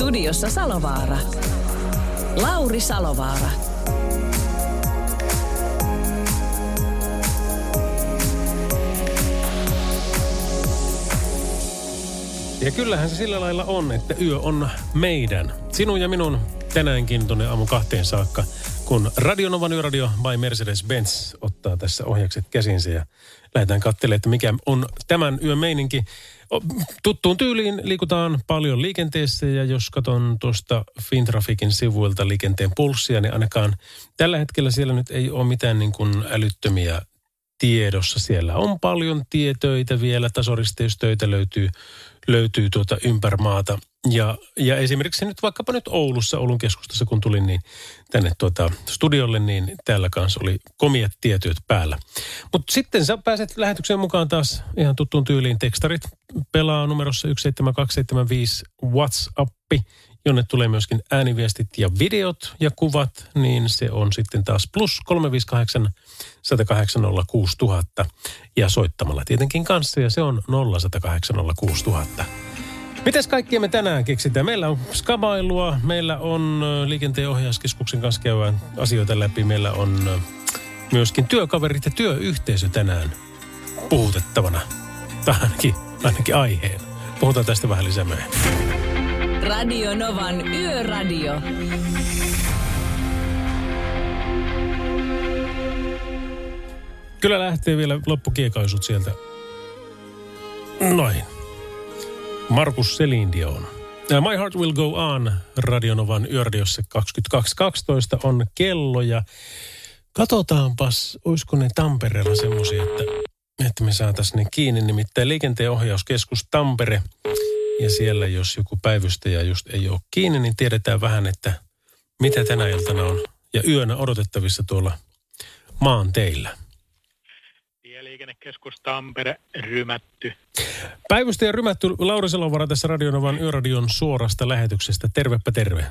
Studiossa Salovaara. Lauri Salovaara. Ja kyllähän se sillä lailla on, että yö on meidän. Sinun ja minun tänäänkin tuonne aamu kahteen saakka, kun Radionovan yöradio by Mercedes-Benz ottaa tässä ohjakset käsinsä ja lähdetään katselemaan, että mikä on tämän yön meininki. Tuttuun tyyliin liikutaan paljon liikenteessä ja jos katson tuosta Fintrafikin sivuilta liikenteen pulssia, niin ainakaan tällä hetkellä siellä nyt ei ole mitään niin kuin älyttömiä tiedossa. Siellä on paljon tietöitä vielä, tasoristeystöitä löytyy, löytyy tuota ympäri maata. Ja, ja esimerkiksi nyt vaikkapa nyt Oulussa, Oulun keskustassa, kun tulin niin tänne tuota studiolle, niin täällä kanssa oli komiat tietyöt päällä. Mutta sitten sä pääset lähetykseen mukaan taas ihan tuttuun tyyliin. Tekstarit pelaa numerossa 17275 WhatsAppi, jonne tulee myöskin ääniviestit ja videot ja kuvat, niin se on sitten taas plus 358 108 6000 ja soittamalla tietenkin kanssa ja se on 0108 6000. Mites kaikkia me tänään keksitään? Meillä on skabailua, meillä on liikenteen ohjauskeskuksen kanssa käydään asioita läpi, meillä on myöskin työkaverit ja työyhteisö tänään puhutettavana. Tai ainakin, ainakin aiheena. Puhutaan tästä vähän lisää myöhemmin. Radio Novan Yöradio. Kyllä lähtee vielä loppukiekaisut sieltä. Noin. Markus Selindion. My Heart Will Go On Radionovan yöradiossa 22.12 on kello ja katsotaanpas, olisiko ne Tampereella semmoisia, että, että me saataisiin ne kiinni. Nimittäin liikenteen ohjauskeskus Tampere ja siellä jos joku päivystäjä just ei ole kiinni, niin tiedetään vähän, että mitä tänä iltana on ja yönä odotettavissa tuolla maan teillä. Tieliikennekeskus Tampere rymätty. Päivystäjä rymätty Lauri Salovara tässä Radionovan yöradion suorasta lähetyksestä. Tervepä terve.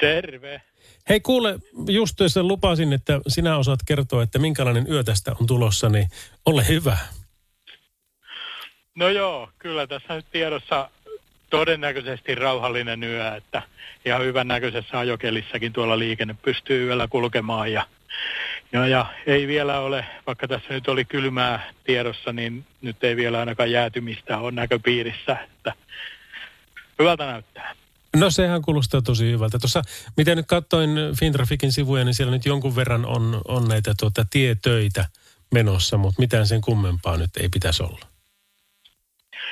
Terve. Hei kuule, just lupasin, että sinä osaat kertoa, että minkälainen yö tästä on tulossa, niin ole hyvä. No joo, kyllä tässä nyt tiedossa todennäköisesti rauhallinen yö, että ihan hyvän näköisessä ajokelissäkin tuolla liikenne pystyy yöllä kulkemaan ja, ja, ja ei vielä ole, vaikka tässä nyt oli kylmää tiedossa, niin nyt ei vielä ainakaan jäätymistä ole näköpiirissä, että hyvältä näyttää. No sehän kuulostaa tosi hyvältä. Tuossa, miten nyt katsoin Fintrafikin sivuja, niin siellä nyt jonkun verran on, on näitä tuota, tietöitä menossa, mutta mitään sen kummempaa nyt ei pitäisi olla.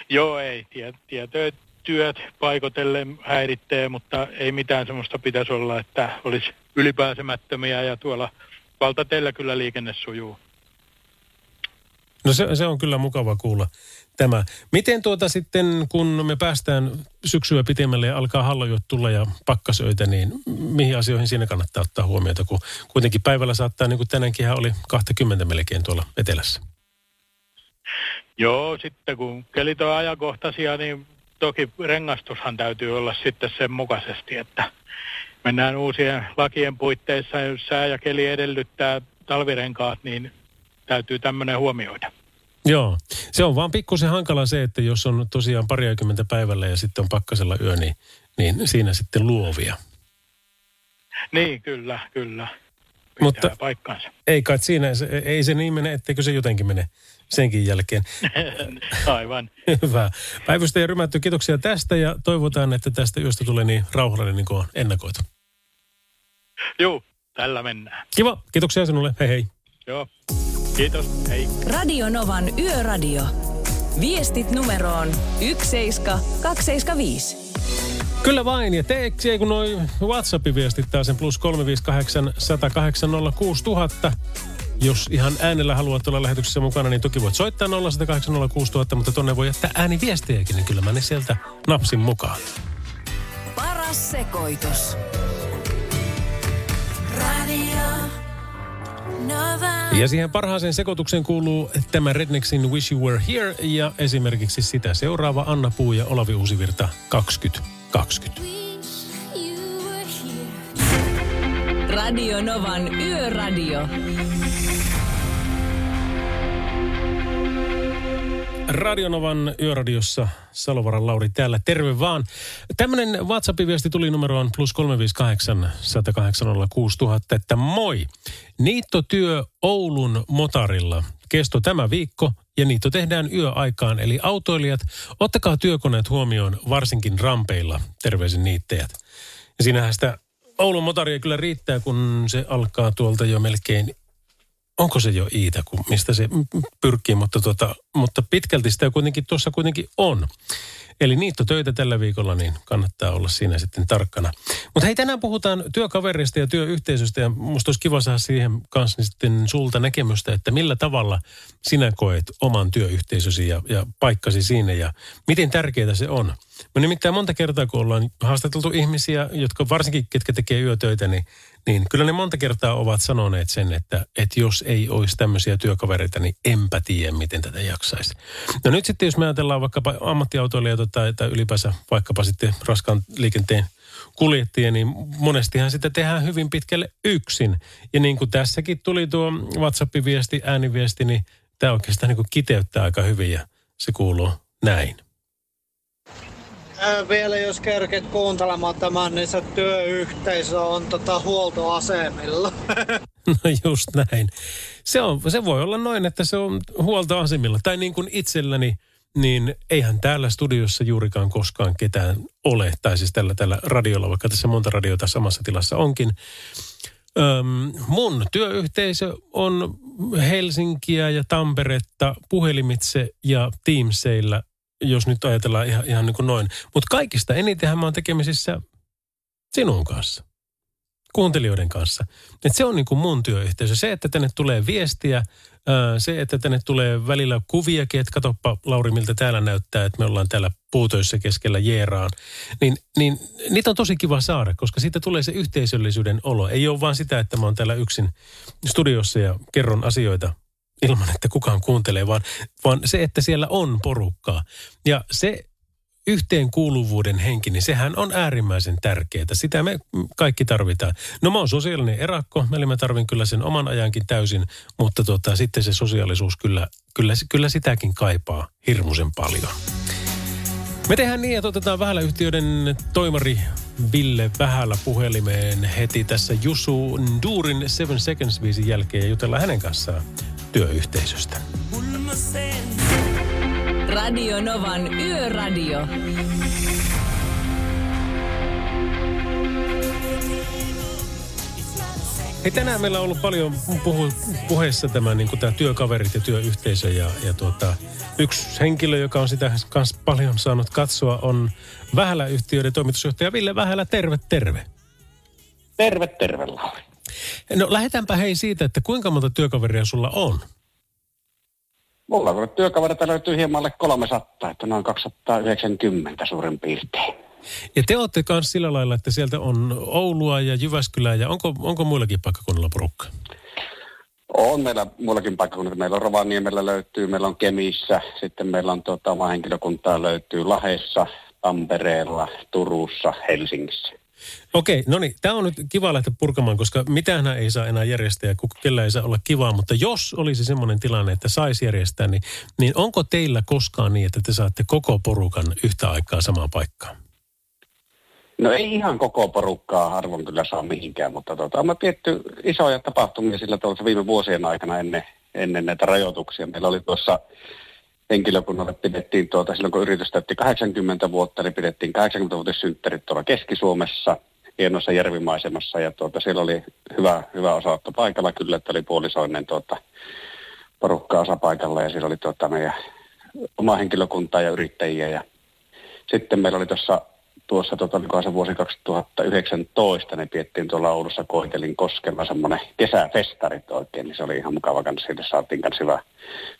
Joo, ei. Tie, tietotyöt työt paikotellen häiritsee, mutta ei mitään semmoista pitäisi olla, että olisi ylipääsemättömiä ja tuolla valtateillä kyllä liikenne sujuu. No se, se on kyllä mukava kuulla tämä. Miten tuota sitten, kun me päästään syksyä pitemmälle ja alkaa hallojut tulla ja pakkasöitä, niin mihin asioihin siinä kannattaa ottaa huomiota, kun kuitenkin päivällä saattaa, niin kuin tänäänkin oli 20 melkein tuolla etelässä. Joo, sitten kun kelit on ajankohtaisia, niin toki rengastushan täytyy olla sitten sen mukaisesti, että mennään uusien lakien puitteissa, jos sää ja keli edellyttää talvirenkaat, niin täytyy tämmöinen huomioida. Joo, se on vaan pikkusen hankala se, että jos on tosiaan pariakymmentä päivällä ja sitten on pakkasella yö, niin, niin siinä sitten luovia. Niin, kyllä, kyllä. Pitää Mutta- paikkansa. Ei kai siinä, se- ei se niin mene, etteikö se jotenkin mene senkin jälkeen. Aivan. Hyvä. Päivystäjä Rymätty, kiitoksia tästä ja toivotaan, että tästä yöstä tulee niin rauhallinen niin kuin on ennakoitu. Juu, tällä mennään. Kiva, kiitoksia sinulle, hei hei. Joo, kiitos, hei. Radio Novan Yöradio. Viestit numeroon 17275. Kyllä vain, ja teeksi kun noin WhatsAppin viestittää sen plus 358 108 06000. Jos ihan äänellä haluat olla lähetyksessä mukana, niin toki voit soittaa 0108 06000, mutta tonne voi jättää ääniviestejäkin, niin kyllä mä ne sieltä napsin mukaan. Paras sekoitus. Ja siihen parhaaseen sekoitukseen kuuluu tämä Rednexin Wish You Were Here ja esimerkiksi sitä seuraava Anna Puu ja Olavi Uusivirta 2020. Radio Novan Yöradio. Radionovan yöradiossa Salovaran Lauri täällä. Terve vaan. Tämmöinen WhatsApp-viesti tuli numeroon plus 358 108 6000, että moi. Niittotyö Oulun motarilla. Kesto tämä viikko ja niitto tehdään yöaikaan. Eli autoilijat, ottakaa työkoneet huomioon varsinkin rampeilla. Terveisin niittäjät. Ja siinähän sitä Oulun motaria kyllä riittää, kun se alkaa tuolta jo melkein onko se jo Iitä, kun mistä se pyrkii, mutta, tota, mutta pitkälti sitä kuitenkin tuossa kuitenkin on. Eli niittotöitä tällä viikolla, niin kannattaa olla siinä sitten tarkkana. Mutta hei, tänään puhutaan työkaverista ja työyhteisöstä ja musta olisi kiva saada siihen kanssa niin sitten sulta näkemystä, että millä tavalla sinä koet oman työyhteisösi ja, ja paikkasi siinä ja miten tärkeää se on. Me nimittäin monta kertaa, kun ollaan haastateltu ihmisiä, jotka varsinkin ketkä tekee yötöitä, niin niin kyllä ne monta kertaa ovat sanoneet sen, että, että jos ei olisi tämmöisiä työkavereita, niin enpä tiedä, miten tätä jaksaisi. No nyt sitten, jos me ajatellaan vaikkapa ammattiautoilijoita tai, tai ylipäänsä vaikkapa sitten raskaan liikenteen kuljettajia, niin monestihan sitä tehdään hyvin pitkälle yksin. Ja niin kuin tässäkin tuli tuo WhatsApp-viesti, ääniviesti, niin tämä oikeastaan niin kuin kiteyttää aika hyvin ja se kuuluu näin vielä jos kerket kuuntelemaan tämän, niin se työyhteisö on tota huoltoasemilla. No just näin. Se, on, se voi olla noin, että se on huoltoasemilla. Tai niin kuin itselläni, niin eihän täällä studiossa juurikaan koskaan ketään ole. Tai siis tällä, tällä radiolla, vaikka tässä monta radiota samassa tilassa onkin. Öm, mun työyhteisö on Helsinkiä ja Tamperetta puhelimitse ja Teamseillä jos nyt ajatellaan ihan, ihan niin kuin noin. Mutta kaikista enitenhän mä oon tekemisissä sinun kanssa, kuuntelijoiden kanssa. Et se on niin kuin mun työyhteisö. Se, että tänne tulee viestiä, se, että tänne tulee välillä kuviakin, että katoppa Lauri, miltä täällä näyttää, että me ollaan täällä puutöissä keskellä Jeeraan. Niin, niin niitä on tosi kiva saada, koska siitä tulee se yhteisöllisyyden olo. Ei ole vaan sitä, että mä oon täällä yksin studiossa ja kerron asioita ilman, että kukaan kuuntelee, vaan, vaan se, että siellä on porukkaa. Ja se yhteenkuuluvuuden henki, niin sehän on äärimmäisen tärkeää. Sitä me kaikki tarvitaan. No mä oon sosiaalinen erakko, eli mä tarvin kyllä sen oman ajankin täysin, mutta tota, sitten se sosiaalisuus kyllä, kyllä, kyllä sitäkin kaipaa hirmuisen paljon. Me tehdään niin, että otetaan vähällä yhtiöiden toimari Ville Vähälä puhelimeen heti tässä Jusu Ndurin Seven Seconds viisin jälkeen ja jutellaan hänen kanssaan työyhteisöstä. Radio Novan Yöradio. Hei, tänään meillä on ollut paljon puhu, puheessa tämä, niin tämä työkaverit ja työyhteisö. Ja, ja tuota, yksi henkilö, joka on sitä kanssa paljon saanut katsoa, on Vähälä-yhtiöiden toimitusjohtaja Ville Vähälä. Terve, terve. Terve, terve, Lauri. No lähdetäänpä hei siitä, että kuinka monta työkaveria sulla on? Mulla on työkavereita löytyy hieman alle 300, että noin 290 suurin piirtein. Ja te olette myös sillä lailla, että sieltä on Oulua ja Jyväskylää ja onko, onko muillakin paikkakunnilla porukka? On meillä muillakin paikkakunnilla. Meillä on Rovaniemellä löytyy, meillä on Kemissä, sitten meillä on tuota, henkilökuntaa löytyy Lahessa, Tampereella, Turussa, Helsingissä. Okei, no niin, tämä on nyt kiva lähteä purkamaan, koska mitään ei saa enää järjestää ja kellä ei saa olla kivaa, mutta jos olisi semmoinen tilanne, että saisi järjestää, niin, niin onko teillä koskaan niin, että te saatte koko porukan yhtä aikaa samaan paikkaan? No ei ihan koko porukkaa harvoin kyllä saa mihinkään, mutta tota, on tietty isoja tapahtumia sillä tavalla viime vuosien aikana ennen, ennen näitä rajoituksia. Meillä oli tuossa henkilökunnalle pidettiin tuota, silloin kun yritys täytti 80 vuotta, niin pidettiin 80-vuotissynttärit tuolla Keski-Suomessa, hienossa järvimaisemassa, ja tuota, siellä oli hyvä, hyvä osaotto paikalla kyllä, että oli puolisoinen tuota, porukka osa paikalla, ja siellä oli tuota, meidän oma henkilökuntaa ja yrittäjiä, ja sitten meillä oli tuossa tuossa tota, se vuosi 2019, niin piettiin tuolla Oulussa Koitelin koskella semmoinen kesäfestarit oikein, niin se oli ihan mukava kanssa, siitä saatiin kanssa hyvä,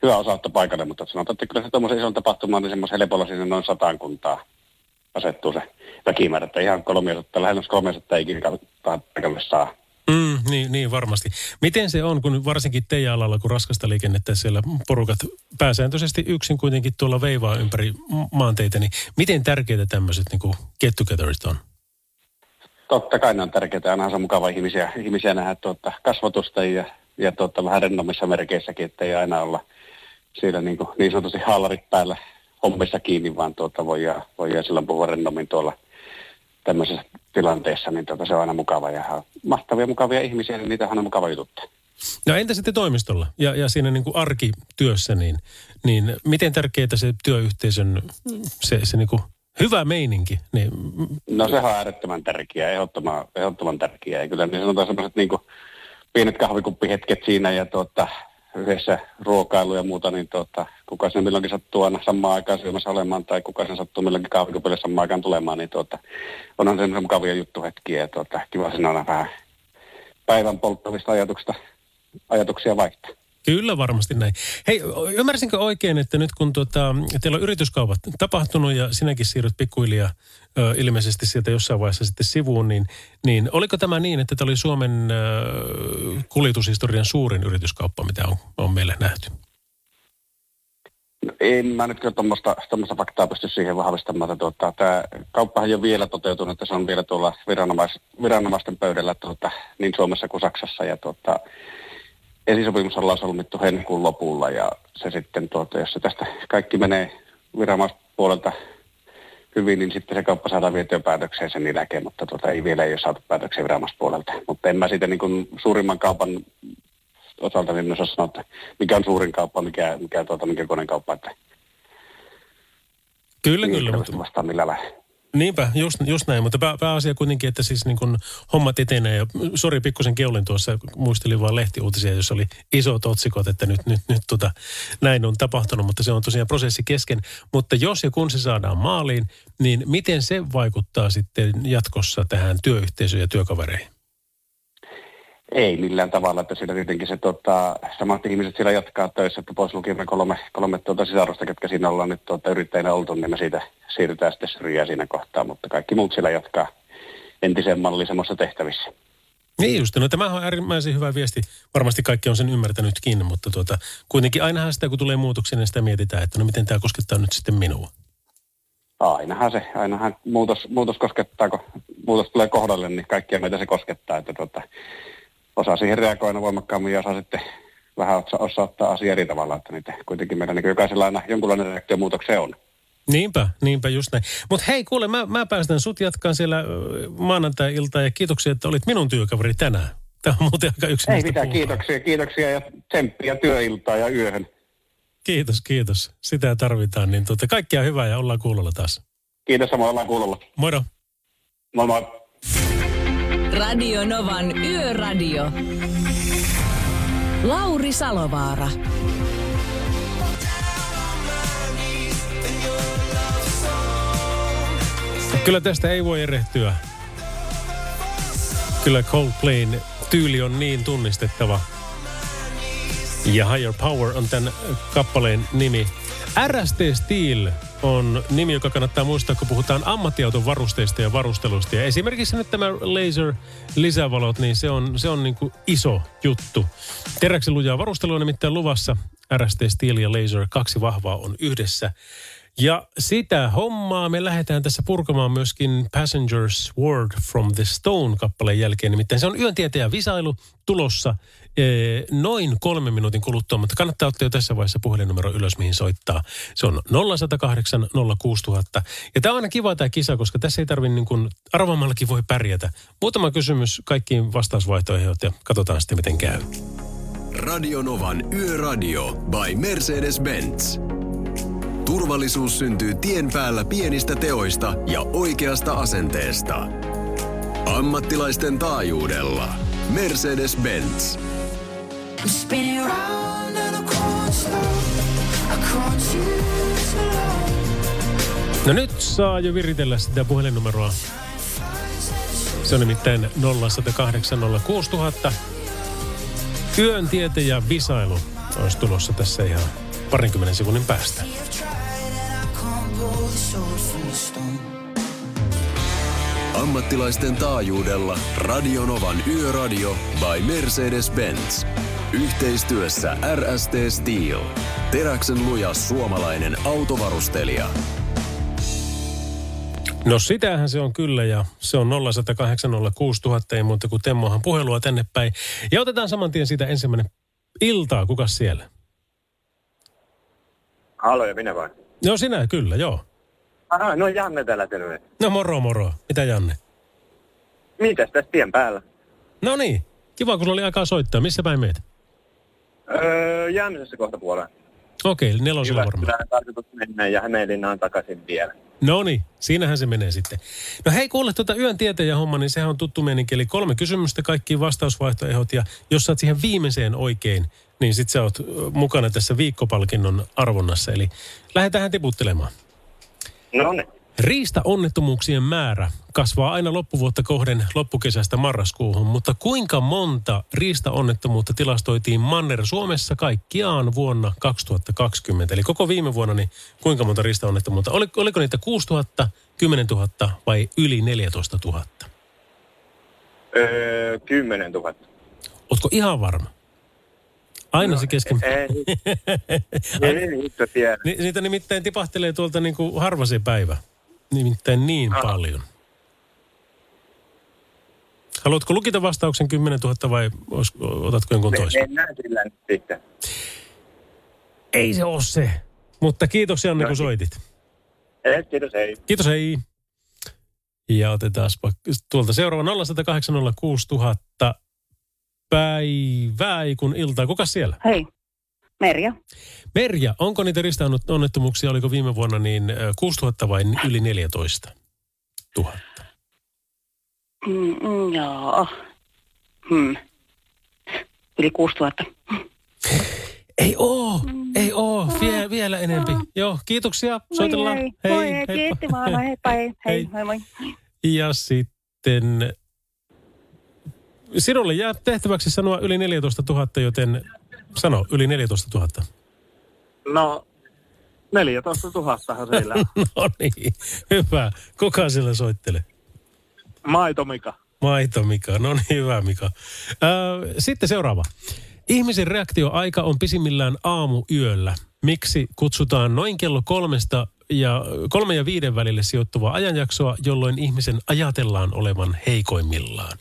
hyvä osautta paikalle, mutta sanotaan, että kyllä se tuommoisen ison tapahtumaan, niin semmoisen helpolla sinne noin sataan kuntaa asettuu se väkimäärä, ihan 300, lähes 300 ikinä paikalle saa. Mm, niin, niin, varmasti. Miten se on, kun varsinkin teidän alalla, kun raskasta liikennettä siellä porukat pääsääntöisesti yksin kuitenkin tuolla veivaa ympäri maanteitä, niin miten tärkeitä tämmöiset niin get togetherit on? Totta kai ne on tärkeitä. Aina on mukava ihmisiä, ihmisiä nähdä tuota, kasvatusta ja, ja tuota, vähän rennommissa merkeissäkin, että ei aina olla siinä niin, kuin, niin sanotusti haalarit päällä hommissa kiinni, vaan tuota, voi, voi silloin puhua rennommin tuolla tämmöisessä tilanteessa, niin tuota, se on aina mukava ja mahtavia mukavia ihmisiä, niin niitähän on mukava jututtaa. No entä sitten toimistolla ja, ja siinä niin kuin arkityössä, niin, niin miten tärkeää se työyhteisön se, se niin kuin hyvä meininki? Niin... No se on äärettömän tärkeää, ehdottoman, ehdottoman tärkeää. Ja kyllä niin sanotaan semmoiset niin pienet kahvikuppihetket siinä ja tuota, yhdessä ruokailu ja muuta, niin tuota, kuka sen milloinkin sattuu aina samaan aikaan syömässä olemaan tai kuka sen sattuu milloinkin kahvikupille samaan aikaan tulemaan, niin tuota, onhan se mukavia juttuhetkiä ja tuota, kiva siinä on vähän päivän polttavista ajatuksista, ajatuksia vaihtaa. Kyllä varmasti näin. Hei, ymmärsinkö oikein, että nyt kun tuota, teillä on yrityskaupat tapahtunut ja sinäkin siirryt pikkuhiljaa ö, ilmeisesti sieltä jossain vaiheessa sitten sivuun, niin, niin oliko tämä niin, että tämä oli Suomen ö, kuljetushistorian suurin yrityskauppa, mitä on, on meille nähty? No, en mä nyt kyllä tuommoista faktaa pysty siihen vahvistamaan. Että tuota, tämä kauppahan ei ole vielä toteutunut, että se on vielä tuolla viranomais, viranomaisten pöydällä tuota, niin Suomessa kuin Saksassa. Ja tuota, esisopimus ollaan solmittu heinäkuun lopulla ja se sitten, tuota, jos se tästä kaikki menee viranomaispuolelta hyvin, niin sitten se kauppa saadaan vietyä päätökseen sen jälkeen, mutta tuota, ei vielä ei ole saatu päätökseen viranomaispuolelta. Mutta en mä siitä niin kuin suurimman kaupan osalta niin osaa sanoa, että mikä on suurin kauppa, mikä, mikä, tuota, mikä koneen kauppa. Että kyllä, kyllä. Mutta... Vastaan millä. Niinpä, just, just näin, mutta pää, pääasia kuitenkin, että siis niin kun hommat etenee. Ja sori, pikkusen keulin tuossa, muistelin vaan lehtiuutisia, jossa oli isot otsikot, että nyt, nyt, nyt tota, näin on tapahtunut, mutta se on tosiaan prosessi kesken. Mutta jos ja kun se saadaan maaliin, niin miten se vaikuttaa sitten jatkossa tähän työyhteisöön ja työkavereihin? Ei millään tavalla, että siinä tietenkin se tota, samat ihmiset siellä jatkaa töissä, että pois lukien kolme, kolme tuota sisarusta, ketkä siinä ollaan nyt tuota, yrittäjänä oltu, niin me siitä siirrytään sitten syrjää siinä kohtaa, mutta kaikki muut siellä jatkaa entisen mallisemmassa tehtävissä. Niin just, no tämähän on äärimmäisen hyvä viesti. Varmasti kaikki on sen ymmärtänytkin, mutta tuota, kuitenkin ainahan sitä, kun tulee muutoksia, niin sitä mietitään, että no miten tämä koskettaa nyt sitten minua. Ainahan se, ainahan muutos, muutos koskettaa, kun muutos tulee kohdalle, niin kaikkia meitä se koskettaa, että tuota, osaa siihen reagoida voimakkaammin ja osaa sitten vähän osaa, osaa ottaa asia eri tavalla, että niitä kuitenkin meidän niin jokaisella aina jonkunlainen reaktio muutokseen on. Niinpä, niinpä just näin. Mutta hei kuule, mä, mä päästän sut jatkaan siellä maanantai-iltaa ja kiitoksia, että olit minun työkaveri tänään. Tämä on muuten aika yksinäistä Ei mitään, puhua. kiitoksia, kiitoksia ja tsemppiä työiltaa ja yöhön. Kiitos, kiitos. Sitä tarvitaan. Niin tuota, kaikkia hyvää ja ollaan kuulolla taas. Kiitos, samoin ollaan kuulolla. Moro. Moi moi. Radio Novan Yöradio. Lauri Salovaara. Kyllä tästä ei voi erehtyä. Kyllä Coldplayn tyyli on niin tunnistettava. Ja Higher Power on tämän kappaleen nimi. RST Steel on nimi, joka kannattaa muistaa, kun puhutaan ammattiauton varusteista ja varustelusta. Ja esimerkiksi nyt tämä laser lisävalot, niin se on, se on niin kuin iso juttu. Teräksi lujaa varustelu on nimittäin luvassa. RST Steel ja Laser, kaksi vahvaa on yhdessä. Ja sitä hommaa me lähdetään tässä purkamaan myöskin Passengers Word from the Stone-kappaleen jälkeen. Nimittäin se on yöntietäjä visailu tulossa ee, noin kolmen minuutin kuluttua, mutta kannattaa ottaa jo tässä vaiheessa puhelinnumero ylös, mihin soittaa. Se on 0108 06000. Ja tämä on aina kiva tämä kisa, koska tässä ei tarvitse niin kuin, voi pärjätä. Muutama kysymys kaikkiin vastausvaihtoihin, ja katsotaan sitten miten käy. Radionovan Yöradio by Mercedes-Benz. Turvallisuus syntyy tien päällä pienistä teoista ja oikeasta asenteesta. Ammattilaisten taajuudella. Mercedes-Benz. No nyt saa jo viritellä sitä puhelinnumeroa. Se on nimittäin 0108 06000. Yön tiete ja visailu olisi tulossa tässä ihan parinkymmenen sekunnin päästä. ammattilaisten taajuudella Radionovan Yöradio by Mercedes-Benz. Yhteistyössä RST Steel. Teräksen luja suomalainen autovarustelija. No sitähän se on kyllä ja se on 0806000, ei muuta kuin Temmohan puhelua tänne päin. Ja otetaan saman tien siitä ensimmäinen iltaa, kuka siellä? Halo, ja minä vain. No sinä kyllä, joo. Aha, no Janne täällä terve. No moro moro. Mitä Janne? Mitäs tässä tien päällä? No niin, kiva kun oli aikaa soittaa. Missä päin meet? Öö, Jämsässä kohta puolella. Okei, okay, nelosella varmaan. Jyväskylään tarkoitus mennä ja Hämeenlinnaan takaisin vielä. No niin, siinähän se menee sitten. No hei, kuule tuota yön tietäjä homma, niin sehän on tuttu meininki. Eli kolme kysymystä, kaikki vastausvaihtoehdot. Ja jos saat siihen viimeiseen oikein, niin sit sä oot mukana tässä viikkopalkinnon arvonnassa. Eli lähdetään tiputtelemaan. No niin. Riista-onnettomuuksien määrä kasvaa aina loppuvuotta kohden loppukesästä marraskuuhun, mutta kuinka monta riista-onnettomuutta tilastoitiin Manner-Suomessa kaikkiaan vuonna 2020? Eli koko viime vuonna, niin kuinka monta riista-onnettomuutta? Oliko, oliko niitä 6 000, 10 000 vai yli 14 000? Öö, 10 000. Ootko ihan varma? Aina no, se kesken. Ei, ei itse tiedä. Ni, niitä nimittäin tipahtelee tuolta niin kuin harva se päivä. Nimittäin niin Aha. paljon. Haluatko lukita vastauksen 10 000 vai otatko jonkun toisen? Mennään sillä nyt sitten. Ei se ole se. Mutta kiitos Janne, No kun niin. soitit. Ei, kiitos, hei. Kiitos, hei. Ja otetaan tuolta seuraava 0806000 päivää, kun iltaa. Kuka siellä? Hei, Merja. Merja, onko niitä ristaonnettomuuksia, oliko viime vuonna niin ö, 6000 vai yli 14 000? Mm, mm, joo. Hmm. Yli 6000. Ei oo, ei oo, Vie, vielä enempi. Joo, kiitoksia, soitellaan. Hei, hei, hei, kiitti vaan, heippa, hei, hei, moi moi. Ja sitten sinulle jää tehtäväksi sanoa yli 14 000, joten sano yli 14 000. No, 14 000 siellä. No niin, hyvä. Kuka siellä soittelee? Maito Mika. Maito Mika, no niin hyvä Mika. Öö, sitten seuraava. Ihmisen reaktioaika on pisimmillään aamuyöllä. Miksi kutsutaan noin kello kolmesta ja kolme ja viiden välille sijoittuvaa ajanjaksoa, jolloin ihmisen ajatellaan olevan heikoimmillaan?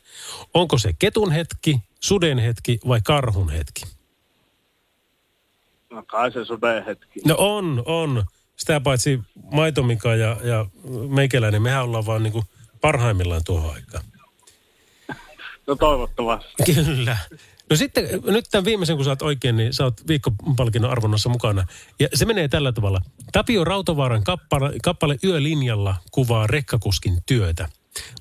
Onko se ketun hetki, suden hetki vai karhun hetki? No kai se suden hetki. No on, on. Sitä paitsi Maitomika ja, ja meikäläinen, mehän ollaan vaan niinku parhaimmillaan tuohon aikaan. No toivottavasti. Kyllä. No sitten nyt tämän viimeisen, kun saat oikein, niin sä oot viikkopalkinnon arvonnassa mukana. Ja se menee tällä tavalla. Tapio Rautavaaran kappale, kappale Yölinjalla kuvaa rekkakuskin työtä.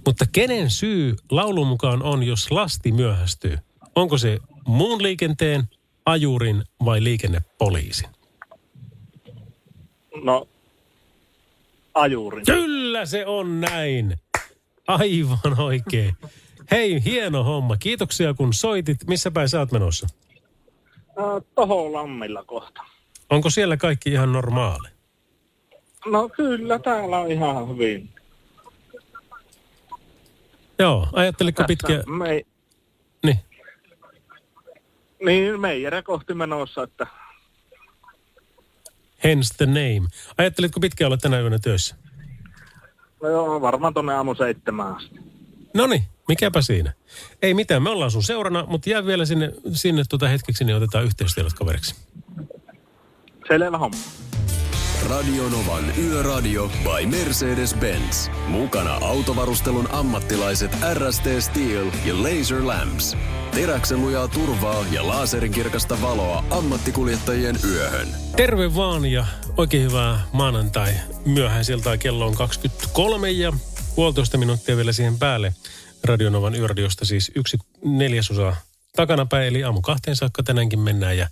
Mutta kenen syy laulun mukaan on, jos lasti myöhästyy? Onko se muun liikenteen, ajurin vai liikennepoliisin? No, ajurin. Kyllä se on näin. Aivan oikein. Hei, hieno homma. Kiitoksia kun soitit. Missä päin sä oot menossa? Toho Lammilla kohta. Onko siellä kaikki ihan normaali? No kyllä, täällä on ihan hyvin. Joo, ajatteliko pitkä... Me, Niin. niin, Meijärä kohti menossa, että Hence the name. Ajattelitko pitkään olla tänä yönä töissä? no joo, varmaan tonne aamu seitsemään asti. No niin, mikäpä siinä. Ei mitään, me ollaan sun seurana, mutta jää vielä sinne, sinne tuota hetkeksi, niin otetaan yhteystiedot kaveriksi. Selvä homma. Radionovan Yöradio by Mercedes-Benz. Mukana autovarustelun ammattilaiset RST Steel ja Laser Lamps. Teräksen lujaa turvaa ja laserin kirkasta valoa ammattikuljettajien yöhön. Terve vaan ja oikein hyvää maanantai. Myöhäisiltaa kello on 23 ja puolitoista minuuttia vielä siihen päälle. Radionovan yöradiosta siis yksi neljäsosa takanapäin, eli aamu kahteen saakka tänäänkin mennään. Ja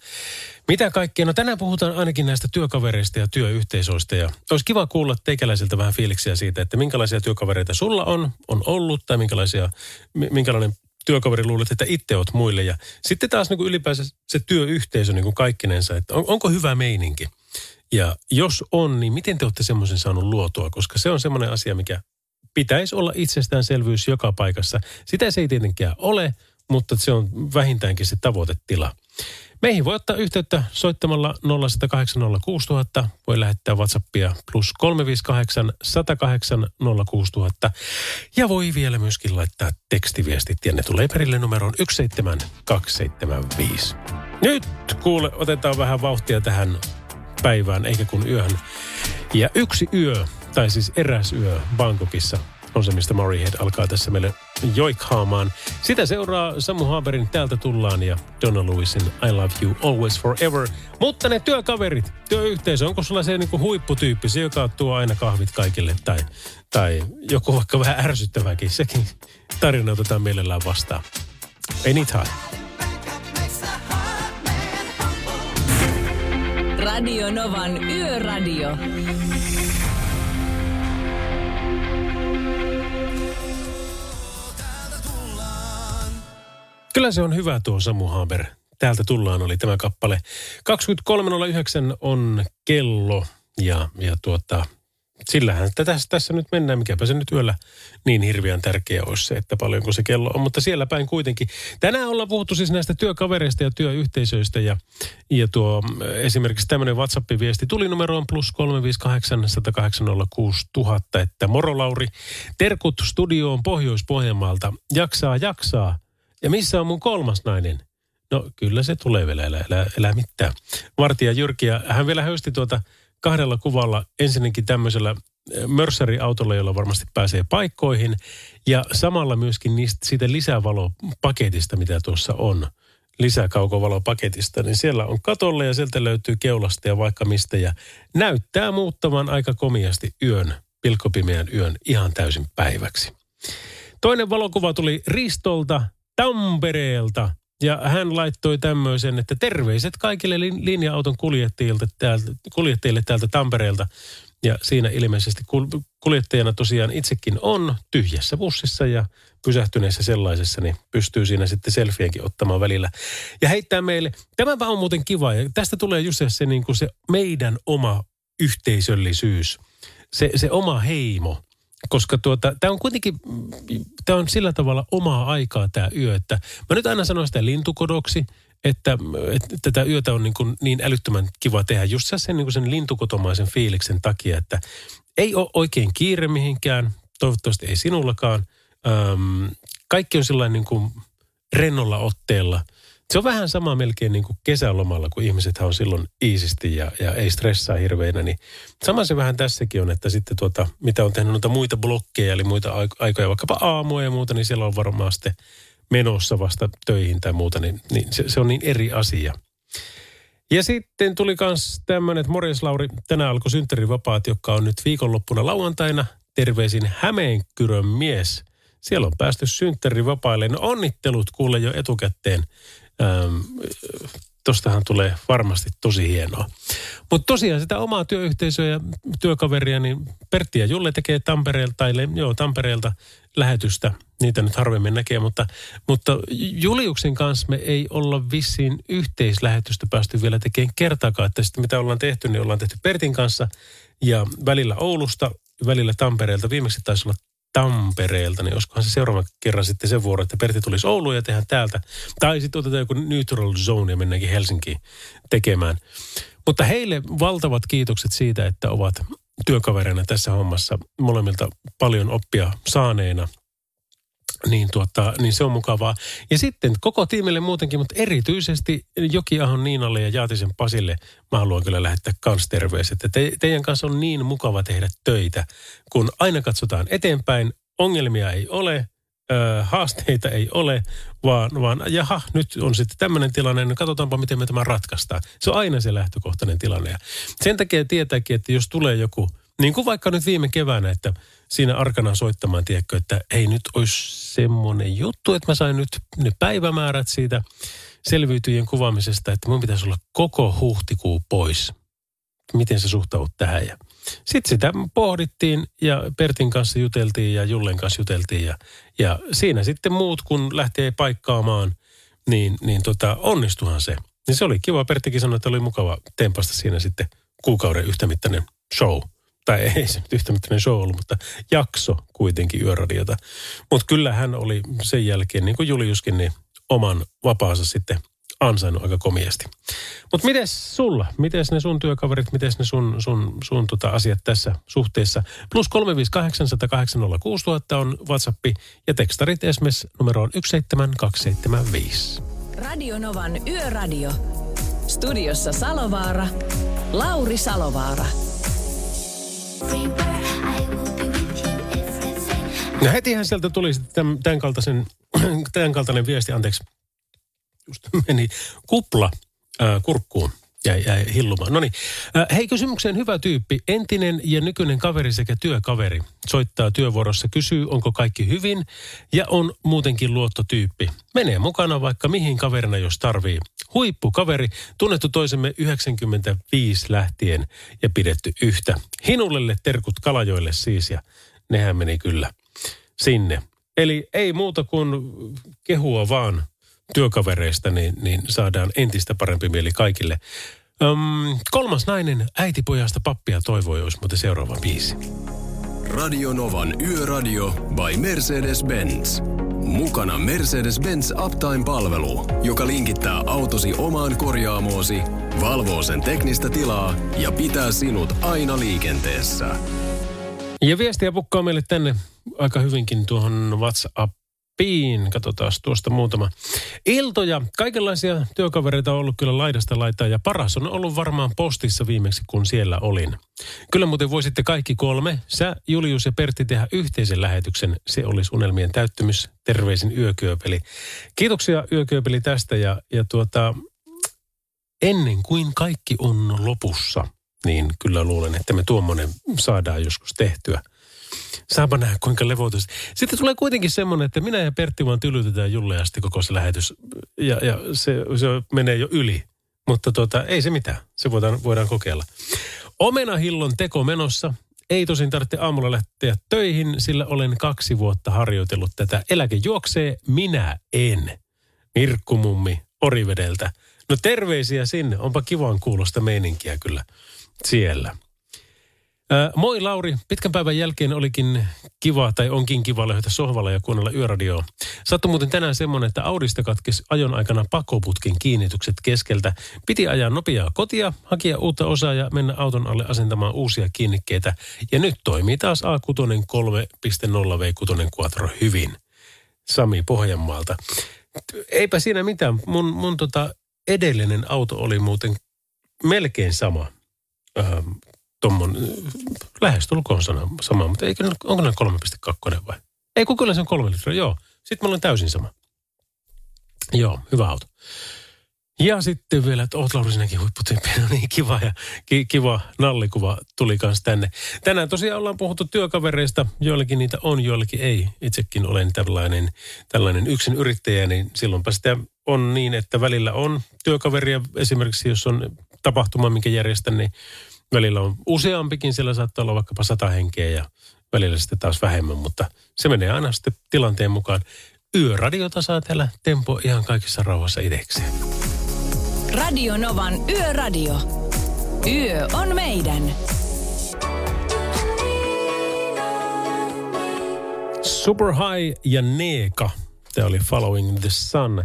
mitä kaikkea? No tänään puhutaan ainakin näistä työkavereista ja työyhteisöistä. Ja olisi kiva kuulla teikäläisiltä vähän fiiliksiä siitä, että minkälaisia työkavereita sulla on, on ollut, tai minkälaisia, mi- minkälainen työkaveri luulet, että itse oot muille. Ja sitten taas niin ylipäänsä se työyhteisö niin kaikkinensa, että on, onko hyvä meininki? Ja jos on, niin miten te olette semmoisen saanut luotua? Koska se on semmoinen asia, mikä pitäisi olla itsestäänselvyys joka paikassa. Sitä se ei tietenkään ole, mutta se on vähintäänkin se tavoitetila. Meihin voi ottaa yhteyttä soittamalla 0806000. Voi lähettää WhatsAppia plus 358 108 06000. Ja voi vielä myöskin laittaa tekstiviestit ja ne tulee perille numeroon 17275. Nyt kuule, otetaan vähän vauhtia tähän päivään, eikä kun yöhön. Ja yksi yö, tai siis eräs yö Bangkokissa on se, mistä Murrayhead alkaa tässä meille joikhaamaan. Sitä seuraa Samu Haberin Täältä tullaan ja Donna Lewisin I Love You Always Forever. Mutta ne työkaverit, työyhteisö, onko sulla se niinku huipputyyppi, se joka tuo aina kahvit kaikille tai, tai joku vaikka vähän ärsyttäväkin, sekin tarina otetaan mielellään vastaan. Anytime. Radio Novan Yöradio. Kyllä se on hyvä tuo Samu Haber. Täältä tullaan oli tämä kappale. 23.09 on kello ja, ja tuota, sillähän tässä, tässä nyt mennään. Mikäpä se nyt yöllä niin hirveän tärkeä olisi se, että paljonko se kello on. Mutta siellä päin kuitenkin. Tänään ollaan puhuttu siis näistä työkavereista ja työyhteisöistä. Ja, ja tuo esimerkiksi tämmöinen WhatsApp-viesti tuli numeroon plus 358 108 että moro Lauri, terkut studioon Pohjois-Pohjanmaalta. Jaksaa, jaksaa. Ja missä on mun kolmas nainen? No kyllä se tulee vielä, elää, elää, elää mitään. Vartija Jyrki, ja hän vielä höysti tuota kahdella kuvalla ensinnäkin tämmöisellä Mercery-autolla, jolla varmasti pääsee paikkoihin. Ja samalla myöskin niistä, siitä lisävalopaketista, mitä tuossa on, lisäkaukovalopaketista, niin siellä on katolle ja sieltä löytyy keulasta ja vaikka mistä. Ja näyttää muuttavan aika komiasti yön, pilkkopimeän yön ihan täysin päiväksi. Toinen valokuva tuli Ristolta, Tampereelta. Ja hän laittoi tämmöisen, että terveiset kaikille linja-auton kuljettajille täältä, kuljettajille täältä Tampereelta. Ja siinä ilmeisesti kuljettajana tosiaan itsekin on tyhjässä bussissa ja pysähtyneessä sellaisessa, niin pystyy siinä sitten selfienkin ottamaan välillä. Ja heittää meille, tämä on muuten kiva, ja tästä tulee just se, niin kuin se meidän oma yhteisöllisyys, se, se oma heimo koska tuota, tämä on kuitenkin, tämä on sillä tavalla omaa aikaa tämä yö, että mä nyt aina sanon sitä lintukodoksi, että, että tätä yötä on niin, kuin niin älyttömän kiva tehdä just sen, niin kuin sen lintukotomaisen fiiliksen takia, että ei ole oikein kiire mihinkään, toivottavasti ei sinullakaan. Öm, kaikki on sellainen niin kuin rennolla otteella – se on vähän sama melkein niin kuin kesälomalla, kun ihmiset on silloin iisisti ja, ja ei stressaa hirveänä. Niin sama se vähän tässäkin on, että sitten tuota, mitä on tehnyt noita muita blokkeja, eli muita aikoja, vaikkapa aamuja ja muuta, niin siellä on varmaan sitten menossa vasta töihin tai muuta, niin, niin se, se on niin eri asia. Ja sitten tuli myös tämmöinen, että morjes Lauri, tänään alkoi synttärivapaat, joka on nyt viikonloppuna lauantaina. Terveisin Hämeenkyrön mies. Siellä on päästy synttärivapaille. No onnittelut kuule jo etukäteen Ähm, tostahan tulee varmasti tosi hienoa. Mutta tosiaan sitä omaa työyhteisöä ja työkaveria, niin Pertti ja Julle tekee Tampereelta, tai joo, Tampereelta lähetystä. Niitä nyt harvemmin näkee, mutta, mutta Juliuksen kanssa me ei olla vissiin yhteislähetystä päästy vielä tekemään kertaakaan. Että sitten mitä ollaan tehty, niin ollaan tehty Pertin kanssa ja välillä Oulusta, välillä Tampereelta. Viimeksi taisi olla Tampereelta, niin olisikohan se seuraavan kerran sitten sen vuoro, että Pertti tulisi Ouluun ja tehdään täältä. Tai sitten otetaan joku neutral zone ja mennäänkin Helsinkiin tekemään. Mutta heille valtavat kiitokset siitä, että ovat työkavereina tässä hommassa molemmilta paljon oppia saaneena – niin, tuota, niin se on mukavaa. Ja sitten koko tiimille muutenkin, mutta erityisesti Jokiahon Niinalle ja Jaatisen Pasille mä haluan kyllä lähettää kans terveiset. Te, teidän kanssa on niin mukava tehdä töitä, kun aina katsotaan eteenpäin, ongelmia ei ole, ö, haasteita ei ole, vaan, vaan jaha, nyt on sitten tämmöinen tilanne, niin katsotaanpa miten me tämä ratkaistaan. Se on aina se lähtökohtainen tilanne. Ja sen takia tietääkin, että jos tulee joku, niin kuin vaikka nyt viime keväänä, että siinä arkana soittamaan, tiedätkö, että ei nyt olisi semmoinen juttu, että mä sain nyt ne päivämäärät siitä selviytyjien kuvaamisesta, että mun pitäisi olla koko huhtikuu pois. Miten se suhtaudut tähän? Ja sitten sitä pohdittiin ja Pertin kanssa juteltiin ja Jullen kanssa juteltiin ja, ja siinä sitten muut, kun lähtee paikkaamaan, niin, niin tota, onnistuhan se. Niin se oli kiva. Perttikin sanoi, että oli mukava tempasta siinä sitten kuukauden yhtämittainen show – tai ei se nyt yhtä show ollut, mutta jakso kuitenkin yöradiota. Mutta kyllä hän oli sen jälkeen, niin kuin Juliuskin, niin oman vapaansa sitten ansainnut aika komiasti. Mutta miten sulla? Miten ne sun työkaverit, miten ne sun, sun, sun tota asiat tässä suhteessa? Plus 358806000 on WhatsApp ja tekstarit esimerkiksi numeroon 17275. Radio Novan Yöradio. Studiossa Salovaara. Lauri Salovaara. Ja hetihän sieltä tuli sitten tämän, tämän, kaltaisen, tämän kaltainen viesti, anteeksi, just meni kupla äh, kurkkuun. Jäi, jäi hillumaan. No niin. Äh, hei, kysymykseen hyvä tyyppi. Entinen ja nykyinen kaveri sekä työkaveri soittaa työvuorossa, kysyy, onko kaikki hyvin ja on muutenkin luottotyyppi. Menee mukana vaikka mihin kaverina, jos tarvii. Huippukaveri, tunnettu toisemme 95 lähtien ja pidetty yhtä. Hinulelle terkut Kalajoille siis ja nehän meni kyllä sinne. Eli ei muuta kuin kehua vaan työkavereista, niin, niin saadaan entistä parempi mieli kaikille. Öm, kolmas nainen äitipojasta pappia toivoi, olisi muuten seuraava biisi. Radio Novan Yöradio by Mercedes-Benz. Mukana Mercedes-Benz Uptime-palvelu, joka linkittää autosi omaan korjaamoosi, valvoo sen teknistä tilaa ja pitää sinut aina liikenteessä. Ja viestiä pukkaa meille tänne aika hyvinkin tuohon WhatsApp Piin. Katsotaan tuosta muutama. Iltoja, kaikenlaisia työkavereita on ollut kyllä laidasta laitaa ja paras on ollut varmaan postissa viimeksi, kun siellä olin. Kyllä muuten voisitte kaikki kolme, sä, Julius ja Pertti tehdä yhteisen lähetyksen. Se olisi unelmien täyttymys. Terveisin Yökyöpeli. Kiitoksia Yökyöpeli tästä ja, ja tuota, ennen kuin kaikki on lopussa, niin kyllä luulen, että me tuommoinen saadaan joskus tehtyä. Saapa nähdä, kuinka levoitus. Sitten tulee kuitenkin semmoinen, että minä ja Pertti vaan tylytetään Julle asti koko se lähetys. Ja, ja se, se menee jo yli. Mutta tota, ei se mitään. Se voidaan, voidaan kokeilla. Omenahillon teko menossa. Ei tosin tarvitse aamulla lähteä töihin, sillä olen kaksi vuotta harjoitellut tätä. Eläke juoksee, minä en. Mirkku mummi Orivedeltä. No terveisiä sinne. Onpa kivan kuulosta meininkiä kyllä siellä. Moi Lauri, pitkän päivän jälkeen olikin kiva tai onkin kiva löytää sohvalla ja kuunnella yöradioa. Sattu muuten tänään semmoinen, että Audista katkesi ajon aikana pakoputkin kiinnitykset keskeltä. Piti ajaa nopeaa kotia, hakea uutta osaa ja mennä auton alle asentamaan uusia kiinnikkeitä. Ja nyt toimii taas A6 3.0 V6 Quattro hyvin. Sami Pohjanmaalta. Eipä siinä mitään. Mun, mun tota edellinen auto oli muuten melkein sama. Tuommoinen, lähestulkoon sana, sama, mutta eikö, onko ne 3,2 vai? Ei, kun kyllä se on kolme litraa, joo. Sitten mulla on täysin sama. Joo, hyvä auto. Ja sitten vielä, että oot Lauri sinäkin huipputyyppi, no niin kiva ja ki, kiva nallikuva tuli kanssa tänne. Tänään tosiaan ollaan puhuttu työkavereista, joillekin niitä on, joillekin ei. Itsekin olen tällainen, tällainen yksin yrittäjä, niin silloinpa sitä on niin, että välillä on työkaveria, esimerkiksi jos on tapahtuma, minkä järjestän, niin Välillä on useampikin, siellä saattaa olla vaikkapa sata henkeä ja välillä sitten taas vähemmän, mutta se menee aina sitten tilanteen mukaan. Yöradiota saa täällä Tempo ihan kaikissa rauhassa itsekseen. Radio Novan Yöradio. Yö on meidän. Super High ja Neeka. Tämä oli Following the Sun.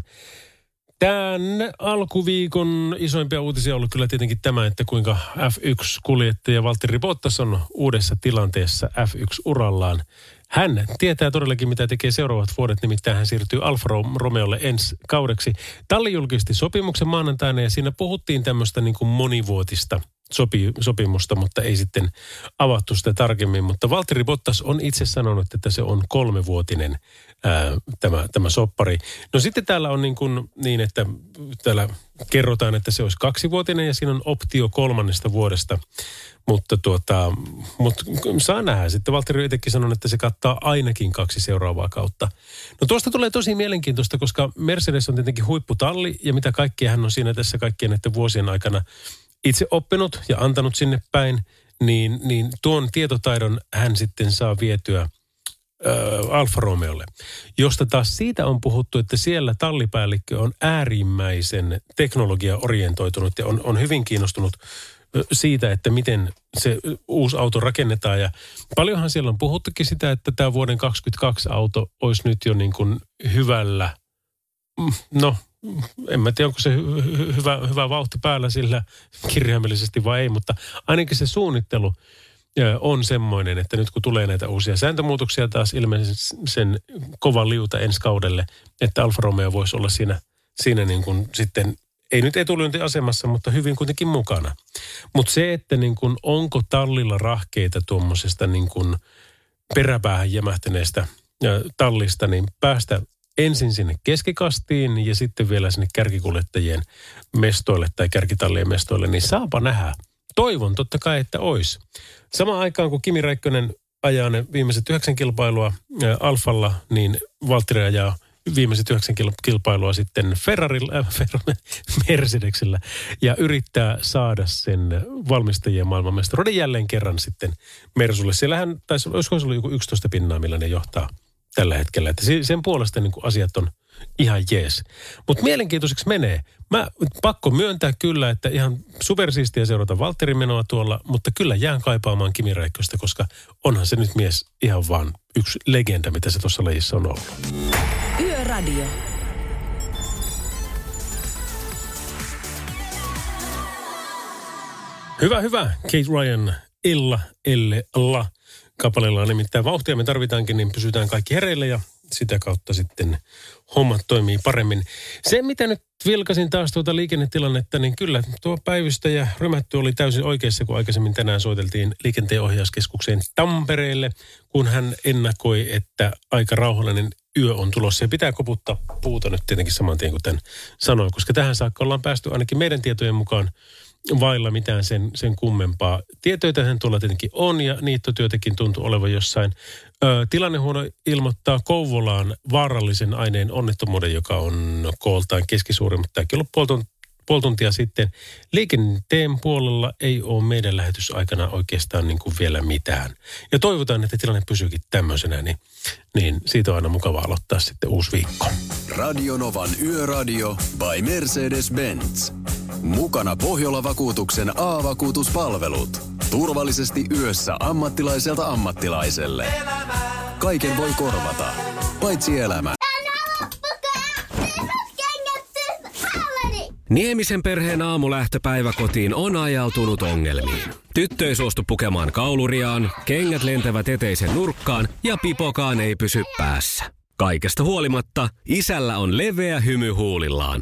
Tämän alkuviikon isoimpia uutisia on ollut kyllä tietenkin tämä, että kuinka F1-kuljettaja Valtteri Bottas on uudessa tilanteessa F1-urallaan. Hän tietää todellakin, mitä tekee seuraavat vuodet, nimittäin hän siirtyy Alfa Romeolle ensi kaudeksi. Talli julkisti sopimuksen maanantaina ja siinä puhuttiin tämmöistä niin kuin monivuotista sopi, sopimusta, mutta ei sitten avattu sitä tarkemmin. Mutta Valtteri Bottas on itse sanonut, että se on kolmevuotinen ää, tämä, tämä soppari. No sitten täällä on niin, kuin, niin, että täällä kerrotaan, että se olisi kaksivuotinen ja siinä on optio kolmannesta vuodesta. Mutta tuota, mutta saa nähdä. Sitten Valtteri jotenkin sanoi, että se kattaa ainakin kaksi seuraavaa kautta. No tuosta tulee tosi mielenkiintoista, koska Mercedes on tietenkin huipputalli ja mitä kaikkea hän on siinä tässä kaikkien näiden vuosien aikana itse oppinut ja antanut sinne päin, niin, niin tuon tietotaidon hän sitten saa vietyä Alfa Romeolle, josta taas siitä on puhuttu, että siellä tallipäällikkö on äärimmäisen teknologia-orientoitunut ja on, on hyvin kiinnostunut siitä, että miten se uusi auto rakennetaan. Ja paljonhan siellä on puhuttukin sitä, että tämä vuoden 2022 auto olisi nyt jo niin kuin hyvällä, mm, no en mä tiedä, onko se hy- hy- hyvä, hyvä vauhti päällä sillä kirjaimellisesti vai ei, mutta ainakin se suunnittelu on semmoinen, että nyt kun tulee näitä uusia sääntömuutoksia taas ilmeisesti sen kovan liuta ensi kaudelle, että Alfa Romeo voisi olla siinä, siinä niin kuin sitten, ei nyt etulyöntiasemassa, mutta hyvin kuitenkin mukana. Mutta se, että niin kuin, onko tallilla rahkeita tuommoisesta niin kuin peräpäähän jämähtäneestä tallista, niin päästä ensin sinne keskikastiin ja sitten vielä sinne kärkikuljettajien mestoille tai kärkitallien mestoille, niin saapa nähdä. Toivon totta kai, että ois. Samaan aikaan kun Kimi Räikkönen ajaa ne viimeiset yhdeksän kilpailua ä, Alfalla, niin Valtteri ajaa viimeiset yhdeksän kil- kilpailua sitten Ferrarilla, äh, Ferrari, Mercedesillä ja yrittää saada sen valmistajien maailmanmestaruuden jälleen kerran sitten Mersulle. Siellähän taisi, olisiko se ollut joku 11 pinnaa, millä ne johtaa tällä hetkellä. Että sen puolesta niin kuin asiat on ihan jees. Mutta mielenkiintoiseksi menee. Mä pakko myöntää kyllä, että ihan supersiistiä seurata Valtterin menoa tuolla, mutta kyllä jään kaipaamaan Kimi Räikköstä, koska onhan se nyt mies ihan vaan yksi legenda, mitä se tuossa lajissa on ollut. Yöradio. Hyvä, hyvä. Kate Ryan, Illa, Elle, La. Kappaleella on nimittäin vauhtia me tarvitaankin, niin pysytään kaikki hereillä ja sitä kautta sitten hommat toimii paremmin. Se, mitä nyt vilkasin taas tuota liikennetilannetta, niin kyllä tuo päivystäjä Rymätty oli täysin oikeassa, kun aikaisemmin tänään soiteltiin liikenteenohjauskeskukseen Tampereelle, kun hän ennakoi, että aika rauhallinen yö on tulossa. Ja pitää koputtaa puuta nyt tietenkin saman tien kuin tämän sanoi, koska tähän saakka ollaan päästy ainakin meidän tietojen mukaan vailla mitään sen, sen kummempaa. Tietoitahan tuolla tietenkin on ja niittotyötäkin tuntuu olevan jossain. Ö, tilannehuono ilmoittaa Kouvolaan vaarallisen aineen onnettomuuden, joka on kooltaan keskisuuri, mutta tämäkin on puoli, puoli tuntia sitten. Liikenteen puolella ei ole meidän lähetysaikana oikeastaan niin kuin vielä mitään. Ja toivotaan, että tilanne pysyykin tämmöisenä, niin, niin siitä on aina mukava aloittaa sitten uusi viikko. Radionovan Yöradio by Mercedes-Benz. Mukana Pohjola-vakuutuksen A-vakuutuspalvelut. Turvallisesti yössä ammattilaiselta ammattilaiselle. Kaiken voi korvata, paitsi elämä. Niemisen perheen aamulähtöpäivä kotiin on ajautunut ongelmiin. Tyttö ei suostu pukemaan kauluriaan, kengät lentävät eteisen nurkkaan ja pipokaan ei pysy päässä. Kaikesta huolimatta, isällä on leveä hymy huulillaan.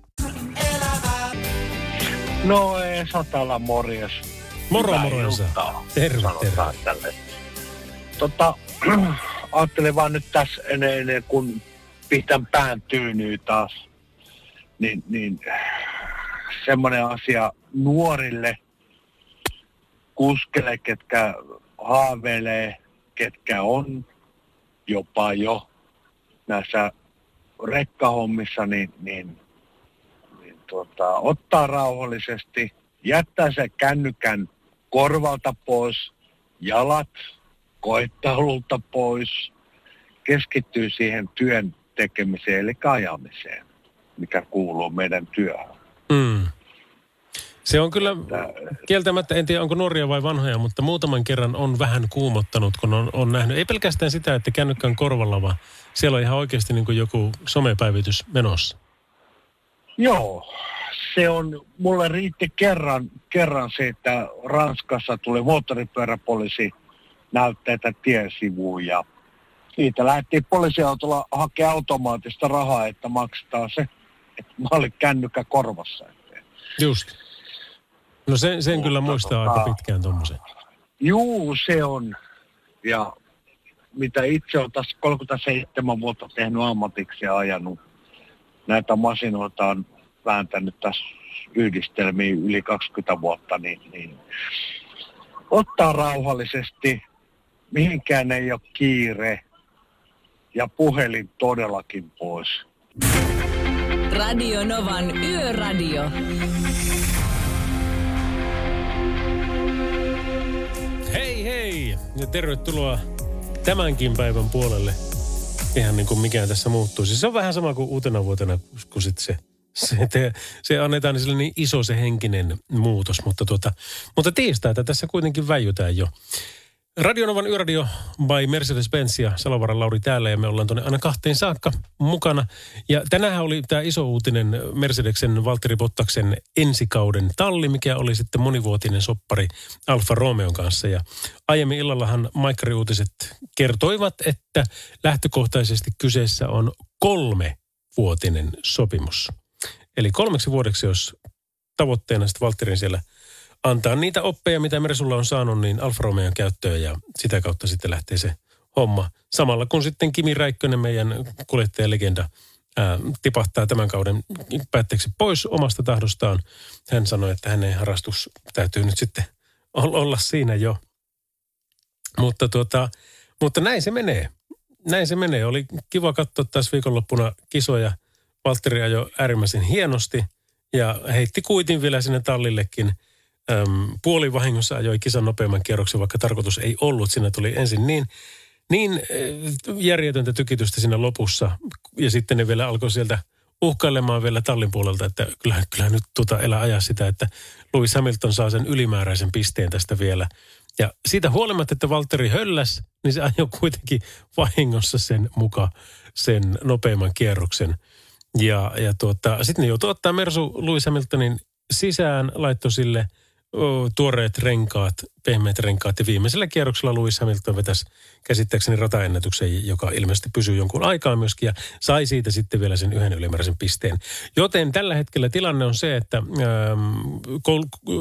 No ei satala morjes. Moro, Hyvää moro, Esa. iltaa, Terve, sanotaan tälleen. Tota, ajattelin vaan nyt tässä ennen, ennen kuin pistän pään tyynyy taas, niin, niin semmoinen asia nuorille kuskele, ketkä haaveilee, ketkä on jopa jo näissä rekkahommissa, niin, niin tuota, ottaa rauhallisesti, jättää se kännykän korvalta pois, jalat koettaululta pois, keskittyy siihen työn tekemiseen, eli ajamiseen, mikä kuuluu meidän työhön. Mm. Se on kyllä kieltämättä, en tiedä onko nuoria vai vanhoja, mutta muutaman kerran on vähän kuumottanut, kun on, on nähnyt. Ei pelkästään sitä, että kännykkä on korvalla, vaan siellä on ihan oikeasti niin kuin joku somepäivitys menossa. Joo, se on, mulle riitti kerran, kerran se, että Ranskassa tuli moottoripyöräpoliisi näytteitä tiesivuun ja siitä lähdettiin poliisiautolla hakea automaattista rahaa, että maksetaan se, että mä olin kännykkä korvassa. Just. No sen, sen kyllä muistaa aika pitkään tuommoisen. Juu, se on. Ja mitä itse olen tässä 37 vuotta tehnyt ammatiksi ja ajanut näitä masinoita on vääntänyt tässä yhdistelmiin yli 20 vuotta, niin, niin ottaa rauhallisesti, mihinkään ei ole kiire ja puhelin todellakin pois. Radio Novan Yöradio. Hei hei ja tervetuloa tämänkin päivän puolelle. Ihan niin kuin mikään tässä muuttuu. Siis se on vähän sama kuin uutena vuotena, kun sitten se, se, te, se annetaan niin, niin iso se henkinen muutos. Mutta, tuota, mutta tiistaita tässä kuitenkin väijytään jo. Radionovan yöradio by Mercedes-Benz ja Salovaran Lauri täällä ja me ollaan tuonne aina kahteen saakka mukana. Ja tänään oli tämä iso uutinen Mercedeksen Valtteri Bottaksen ensikauden talli, mikä oli sitten monivuotinen soppari Alfa Romeon kanssa. Ja aiemmin illallahan Maikkari-uutiset kertoivat, että lähtökohtaisesti kyseessä on kolme vuotinen sopimus. Eli kolmeksi vuodeksi, jos tavoitteena sitten Valtterin siellä – antaa niitä oppeja, mitä Mersulla on saanut, niin Alfa Romeon käyttöön ja sitä kautta sitten lähtee se homma. Samalla kun sitten Kimi Räikkönen, meidän kuljettajalegenda, ää, tipahtaa tämän kauden päätteeksi pois omasta tahdostaan. Hän sanoi, että hänen harrastus täytyy nyt sitten olla siinä jo. Mutta, tuota, mutta näin se menee. Näin se menee. Oli kiva katsoa taas viikonloppuna kisoja. Valtteri ajoi äärimmäisen hienosti ja heitti kuitin vielä sinne tallillekin – äm, puolivahingossa ajoi kisan nopeamman kierroksen, vaikka tarkoitus ei ollut. Siinä tuli ensin niin, niin järjetöntä tykitystä siinä lopussa. Ja sitten ne vielä alkoi sieltä uhkailemaan vielä tallin puolelta, että kyllä, kyllä nyt tuota elä ajaa sitä, että Lewis Hamilton saa sen ylimääräisen pisteen tästä vielä. Ja siitä huolimatta, että Valtteri hölläs, niin se ajoi kuitenkin vahingossa sen muka sen nopeamman kierroksen. Ja, ja tuota, sitten ne joutui ottaa Mersu Lewis Hamiltonin sisään, laittoi sille – tuoreet renkaat, pehmeät renkaat ja viimeisellä kierroksella Lewis Hamilton vetäisi käsittääkseni rataennätyksen, joka ilmeisesti pysyy jonkun aikaa myöskin ja sai siitä sitten vielä sen yhden ylimääräisen pisteen. Joten tällä hetkellä tilanne on se, että ähm,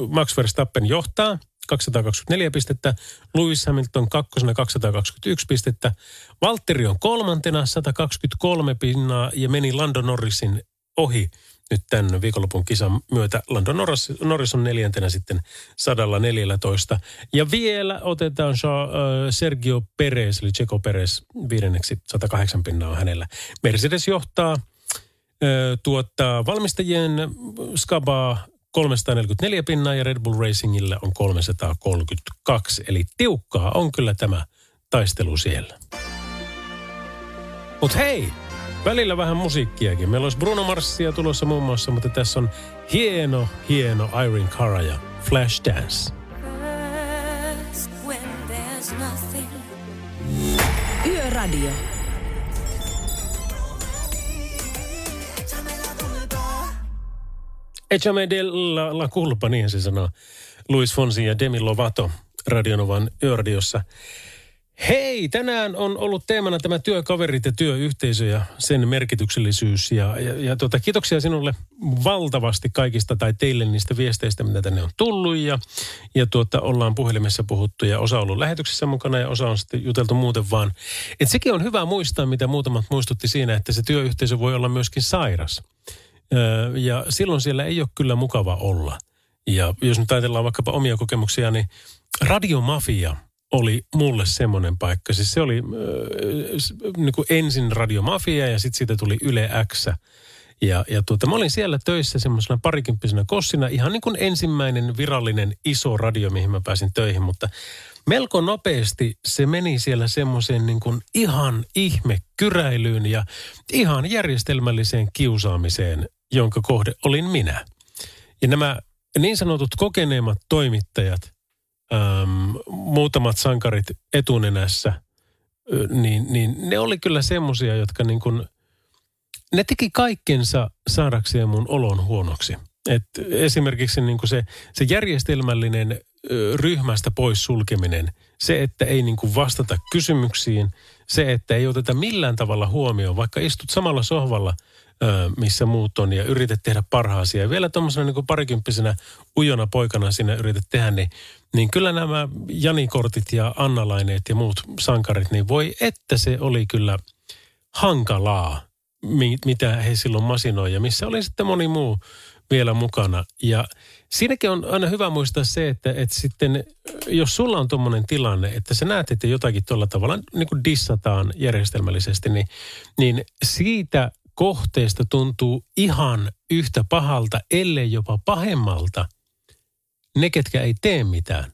Max Verstappen johtaa 224 pistettä, Lewis Hamilton kakkosena 221 pistettä, Valtteri on kolmantena 123 pinnaa ja meni Lando Norrisin ohi nyt tämän viikonlopun kisan myötä Lando Norris, Norris on neljäntenä sitten 114. Ja vielä otetaan Sergio Perez, eli Checo Perez viidenneksi 108 pinnaa hänellä. Mercedes johtaa tuottaa valmistajien skabaa 344 pinnaa ja Red Bull Racingilla on 332. Eli tiukkaa on kyllä tämä taistelu siellä. Mutta hei, Välillä vähän musiikkiakin. Meillä olisi Bruno Marsia tulossa muun muassa, mutta tässä on hieno, hieno Irene Cara ja Flash Dance. Yöradio. Echame de la, la culpa, niin se sanoo. Luis Fonsi ja Demi Lovato Radionovan yöradiossa. Hei, tänään on ollut teemana tämä työkaverit ja työyhteisö ja sen merkityksellisyys. Ja, ja, ja tuota, kiitoksia sinulle valtavasti kaikista tai teille niistä viesteistä, mitä tänne on tullut. Ja, ja tuota, ollaan puhelimessa puhuttu ja osa on ollut lähetyksessä mukana ja osa on sitten juteltu muuten vaan. Et sekin on hyvä muistaa, mitä muutamat muistutti siinä, että se työyhteisö voi olla myöskin sairas. Ja silloin siellä ei ole kyllä mukava olla. Ja jos nyt ajatellaan vaikkapa omia kokemuksia, niin radiomafia – oli mulle semmoinen paikka. Siis se oli äh, niin kuin ensin Radiomafia ja sitten siitä tuli Yle X. Ja, ja tuota, mä olin siellä töissä semmoisena parikymppisenä kossina, ihan niin kuin ensimmäinen virallinen iso radio, mihin mä pääsin töihin, mutta melko nopeasti se meni siellä semmoiseen niin kuin ihan ihme kyräilyyn ja ihan järjestelmälliseen kiusaamiseen, jonka kohde olin minä. Ja nämä niin sanotut kokeneemmat toimittajat – äm, muutamat sankarit etunenässä, niin, niin ne oli kyllä semmosia, jotka niin kuin, ne teki kaikkensa saadakseen mun olon huonoksi. Et esimerkiksi niin kuin se, se järjestelmällinen ryhmästä pois sulkeminen, se, että ei niin kuin vastata kysymyksiin, se, että ei oteta millään tavalla huomioon, vaikka istut samalla sohvalla – missä muut on ja yrität tehdä parhaasi. Ja vielä tuommoisena niin parikymppisenä ujona poikana sinä yrität tehdä, niin, niin kyllä nämä Jani-kortit ja Annalaineet ja muut sankarit, niin voi että se oli kyllä hankalaa, mitä he silloin masinoi ja missä oli sitten moni muu vielä mukana. Ja siinäkin on aina hyvä muistaa se, että, että sitten jos sulla on tuommoinen tilanne, että sä näet, että jotakin tuolla tavalla niin kuin dissataan järjestelmällisesti, niin, niin siitä kohteesta tuntuu ihan yhtä pahalta, ellei jopa pahemmalta, ne, ketkä ei tee mitään.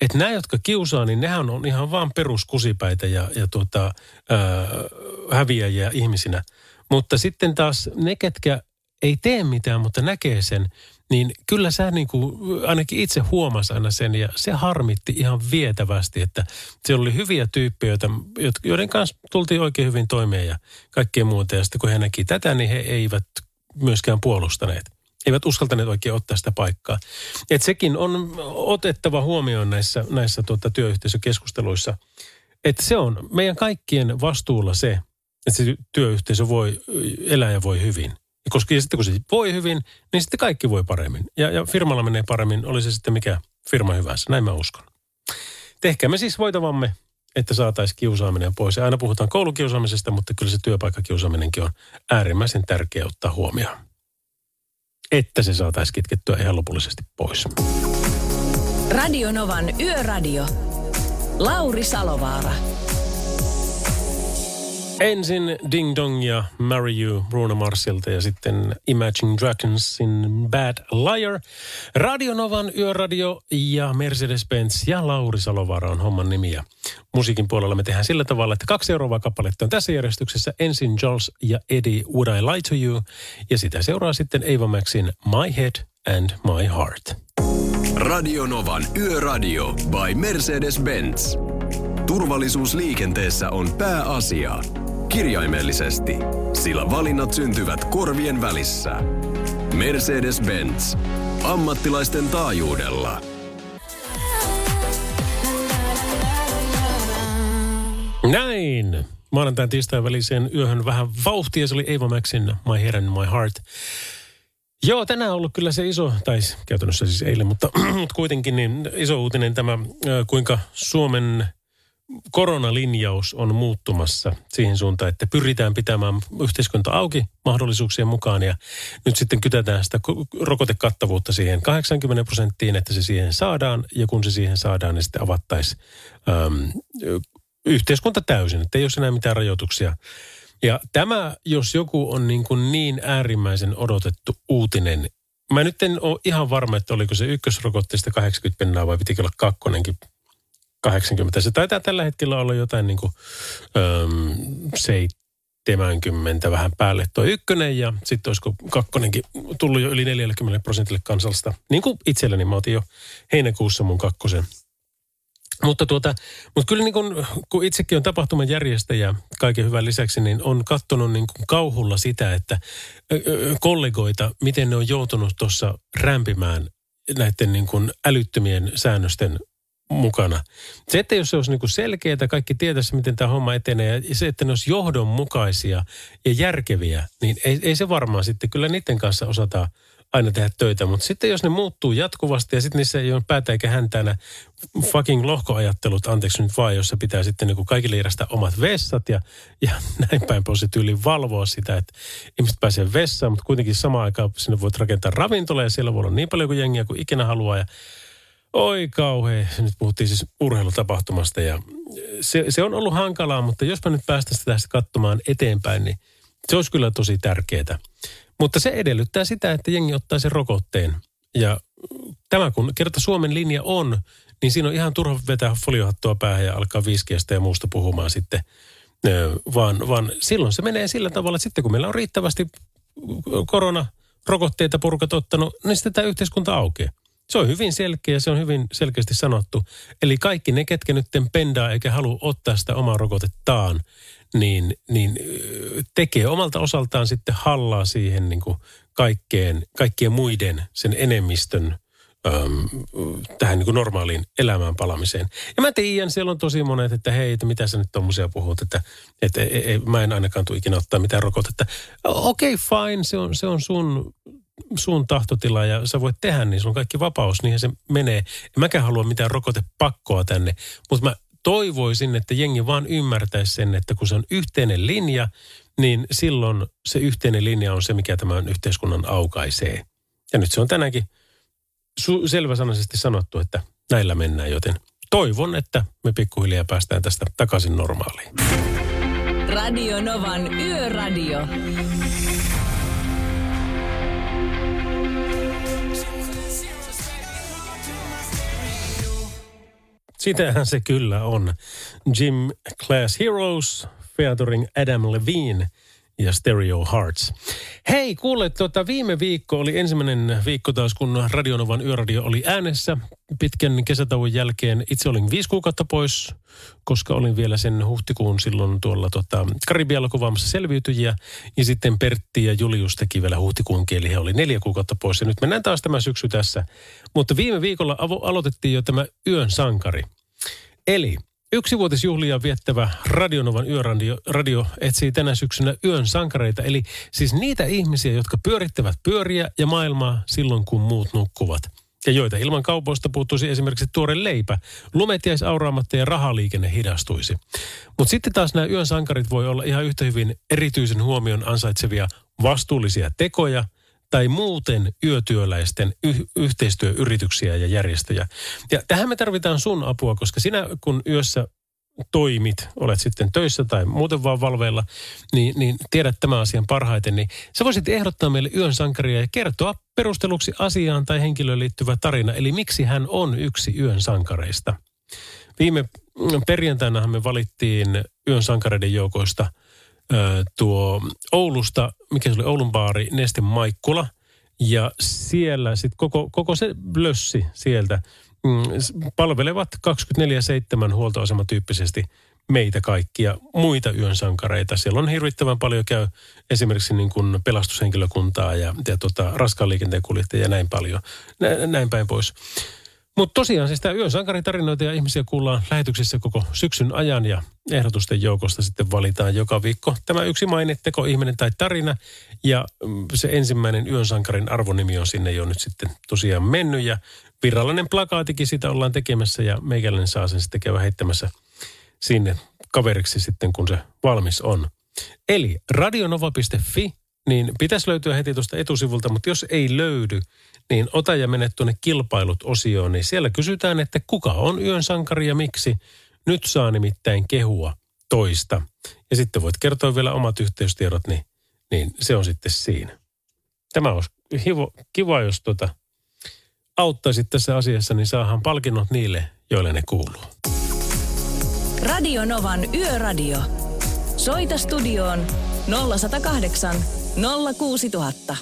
Että nämä, jotka kiusaa, niin nehän on ihan vaan peruskusipäitä ja, ja tuota, ää, häviäjiä ihmisinä. Mutta sitten taas ne, ketkä ei tee mitään, mutta näkee sen, niin kyllä sä niin kuin, ainakin itse huomas aina sen ja se harmitti ihan vietävästi, että siellä oli hyviä tyyppejä, joiden kanssa tultiin oikein hyvin toimeen ja kaikkea muuta. Ja sitten kun he näki tätä, niin he eivät myöskään puolustaneet. Eivät uskaltaneet oikein ottaa sitä paikkaa. Et sekin on otettava huomioon näissä, näissä tuota, työyhteisökeskusteluissa, että se on meidän kaikkien vastuulla se, että se työyhteisö voi elää ja voi hyvin. Koska sitten kun se voi hyvin, niin sitten kaikki voi paremmin. Ja, ja firmalla menee paremmin, oli se sitten mikä firma hyvänsä. Näin mä uskon. Tehkäämme siis voitavamme, että saataisiin kiusaaminen pois. Ja aina puhutaan koulukiusaamisesta, mutta kyllä se työpaikkakiusaaminenkin on äärimmäisen tärkeä ottaa huomioon. Että se saataisiin kitkettyä ihan lopullisesti pois. Radio Novan Yöradio. Lauri Salovaara. Ensin Ding Dong ja Marry You Bruno Marsilta ja sitten Imagine Dragonsin Bad Liar. Radionovan yöradio ja Mercedes-Benz ja Lauri Salovaara on homman nimiä. musiikin puolella me tehdään sillä tavalla, että kaksi seuraavaa kappaletta on tässä järjestyksessä. Ensin Jules ja Eddie Would I Lie to You ja sitä seuraa sitten Eva Maxin My Head and My Heart. Radionovan Yöradio by Mercedes-Benz. Turvallisuus liikenteessä on pääasia. Kirjaimellisesti, sillä valinnat syntyvät korvien välissä. Mercedes-Benz. Ammattilaisten taajuudella. Näin. Maanantain tiistain väliseen yöhön vähän vauhtia. Se oli Eva Maxin My Head and My Heart. Joo, tänään on ollut kyllä se iso, tai käytännössä siis eilen, mutta, mutta kuitenkin niin iso uutinen tämä, kuinka Suomen koronalinjaus on muuttumassa siihen suuntaan, että pyritään pitämään yhteiskunta auki mahdollisuuksien mukaan ja nyt sitten kytetään sitä rokotekattavuutta siihen 80 prosenttiin, että se siihen saadaan ja kun se siihen saadaan, niin sitten avattaisiin äm, yhteiskunta täysin, että ei ole enää mitään rajoituksia. Ja tämä, jos joku on niin, kuin niin äärimmäisen odotettu uutinen, mä nyt en ole ihan varma, että oliko se ykkösrokotteesta 80 pennaa vai pitikö olla kakkonenkin 80. Se taitaa tällä hetkellä olla jotain niin kuin, öm, 70 vähän päälle tuo ykkönen ja sitten olisiko kakkonenkin tullut jo yli 40 prosentille kansallista. Niin kuin itselleni mä otin jo heinäkuussa mun kakkosen. Mutta, tuota, mutta kyllä niin kun, kun itsekin on tapahtuman järjestäjä kaiken hyvän lisäksi, niin on katsonut niin kuin kauhulla sitä, että kollegoita, miten ne on joutunut tuossa rämpimään näiden niin kuin älyttömien säännösten mukana. Se, että jos se olisi niin selkeää, kaikki tietäisi, miten tämä homma etenee, ja se, että ne olisi johdonmukaisia ja järkeviä, niin ei, ei se varmaan sitten, kyllä niiden kanssa osata aina tehdä töitä. Mutta sitten jos ne muuttuu jatkuvasti ja sitten niissä ei ole päätä eikä häntänä fucking lohkoajattelut, anteeksi nyt vaan, jossa pitää sitten niin kaikille järjestää omat vessat ja, ja näin päin pois valvoa sitä, että ihmiset pääsee vessaan, mutta kuitenkin samaan aikaan sinne voit rakentaa ravintola ja siellä voi olla niin paljon kuin jengiä kuin ikinä haluaa ja Oi kauhea. Nyt puhuttiin siis urheilutapahtumasta ja se, se on ollut hankalaa, mutta jos mä nyt päästäisiin tästä katsomaan eteenpäin, niin se olisi kyllä tosi tärkeää. Mutta se edellyttää sitä, että jengi ottaa sen rokotteen. Ja tämä kun kerta Suomen linja on, niin siinä on ihan turha vetää foliohattua päähän ja alkaa viiskiästä ja muusta puhumaan sitten. Vaan, vaan silloin se menee sillä tavalla, että sitten kun meillä on riittävästi koronarokotteita purkat ottanut, niin sitten tämä yhteiskunta aukeaa. Se on hyvin selkeä, se on hyvin selkeästi sanottu. Eli kaikki ne, ketkä nyt pendaa eikä halua ottaa sitä omaa rokotettaan, niin, niin tekee omalta osaltaan sitten hallaa siihen niin kuin kaikkeen, kaikkien muiden, sen enemmistön äm, tähän niin kuin normaaliin elämään palamiseen. Ja mä tiedän, siellä on tosi monet, että hei, että mitä sä nyt tommosia puhut, että, että ei, ei, mä en ainakaan tule ikinä ottaa mitään rokotetta. Okei, okay, fine, se on, se on sun sun tahtotila ja sä voit tehdä, niin sulla on kaikki vapaus, niin se menee. En mäkään halua mitään rokotepakkoa tänne, mutta mä toivoisin, että jengi vaan ymmärtäisi sen, että kun se on yhteinen linja, niin silloin se yhteinen linja on se, mikä tämän yhteiskunnan aukaisee. Ja nyt se on tänäänkin selväsanaisesti sanottu, että näillä mennään, joten toivon, että me pikkuhiljaa päästään tästä takaisin normaaliin. Radio Novan Yöradio. Sitähän se kyllä on. Jim Class Heroes featuring Adam Levine ja Stereo Hearts. Hei, kuule, tuota, viime viikko oli ensimmäinen viikko taas, kun Radionovan yöradio oli äänessä. Pitkän kesätauon jälkeen itse olin viisi kuukautta pois, koska olin vielä sen huhtikuun silloin tuolla tota, Karibialla kuvaamassa selviytyjiä. Ja sitten Pertti ja Julius teki vielä huhtikuun kieli. He oli neljä kuukautta pois ja nyt mennään taas tämä syksy tässä. Mutta viime viikolla avo- aloitettiin jo tämä Yön sankari. Eli Yksivuotisjuhlia viettävä Radionovan yöradio radio etsii tänä syksynä yön sankareita, eli siis niitä ihmisiä, jotka pyörittävät pyöriä ja maailmaa silloin, kun muut nukkuvat. Ja joita ilman kaupoista puuttuisi esimerkiksi tuore leipä, lumet jäisi auraamatta ja rahaliikenne hidastuisi. Mutta sitten taas nämä yön sankarit voi olla ihan yhtä hyvin erityisen huomion ansaitsevia vastuullisia tekoja – tai muuten yötyöläisten y- yhteistyöyrityksiä ja järjestöjä. Ja tähän me tarvitaan sun apua, koska sinä kun yössä toimit, olet sitten töissä tai muuten vaan valveilla, niin, niin tiedät tämän asian parhaiten, niin sä voisit ehdottaa meille yön sankaria ja kertoa perusteluksi asiaan tai henkilöön liittyvä tarina, eli miksi hän on yksi yön sankareista. Viime perjantainahan me valittiin yön sankareiden joukoista – tuo Oulusta, mikä se oli Oulun baari, Neste Maikkula. Ja siellä sitten koko, koko se lössi sieltä mm, palvelevat 24-7 huoltoasematyyppisesti meitä kaikkia muita yön sankareita. Siellä on hirvittävän paljon käy esimerkiksi niin kuin pelastushenkilökuntaa ja, ja tota, raskaan liikenteen kuljettajia ja näin paljon, nä, näin päin pois. Mutta tosiaan siis tämä Yön sankaritarinoita ja ihmisiä kuullaan lähetyksissä koko syksyn ajan ja ehdotusten joukosta sitten valitaan joka viikko tämä yksi mainetteko ihminen tai tarina. Ja mm, se ensimmäinen Yön sankarin arvonimi on sinne jo nyt sitten tosiaan mennyt ja virallinen plakaatikin sitä ollaan tekemässä ja meikäläinen saa sen sitten käydä heittämässä sinne kaveriksi sitten kun se valmis on. Eli radionova.fi niin pitäisi löytyä heti tuosta etusivulta, mutta jos ei löydy, niin ota ja mene tuonne kilpailut-osioon, niin siellä kysytään, että kuka on yön sankari ja miksi. Nyt saa nimittäin kehua toista. Ja sitten voit kertoa vielä omat yhteystiedot, niin, niin se on sitten siinä. Tämä olisi hivo, kiva, jos tuota, auttaisit tässä asiassa, niin saahan palkinnot niille, joille ne kuuluu. Radio Novan Yöradio. Soita studioon 0108 06000.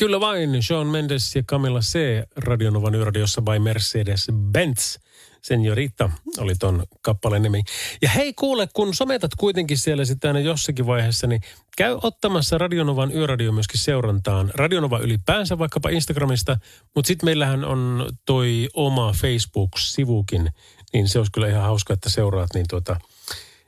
Kyllä vain, Sean Mendes ja Camilla C. Radionovan yöradiossa by Mercedes-Benz. Seniorita oli ton kappaleen nimi. Ja hei kuule, kun sometat kuitenkin siellä sitten aina jossakin vaiheessa, niin käy ottamassa Radionovan yöradio myöskin seurantaan. Radionova ylipäänsä vaikkapa Instagramista, mutta sitten meillähän on toi oma Facebook-sivukin, niin se olisi kyllä ihan hauska, että seuraat, niin tuota,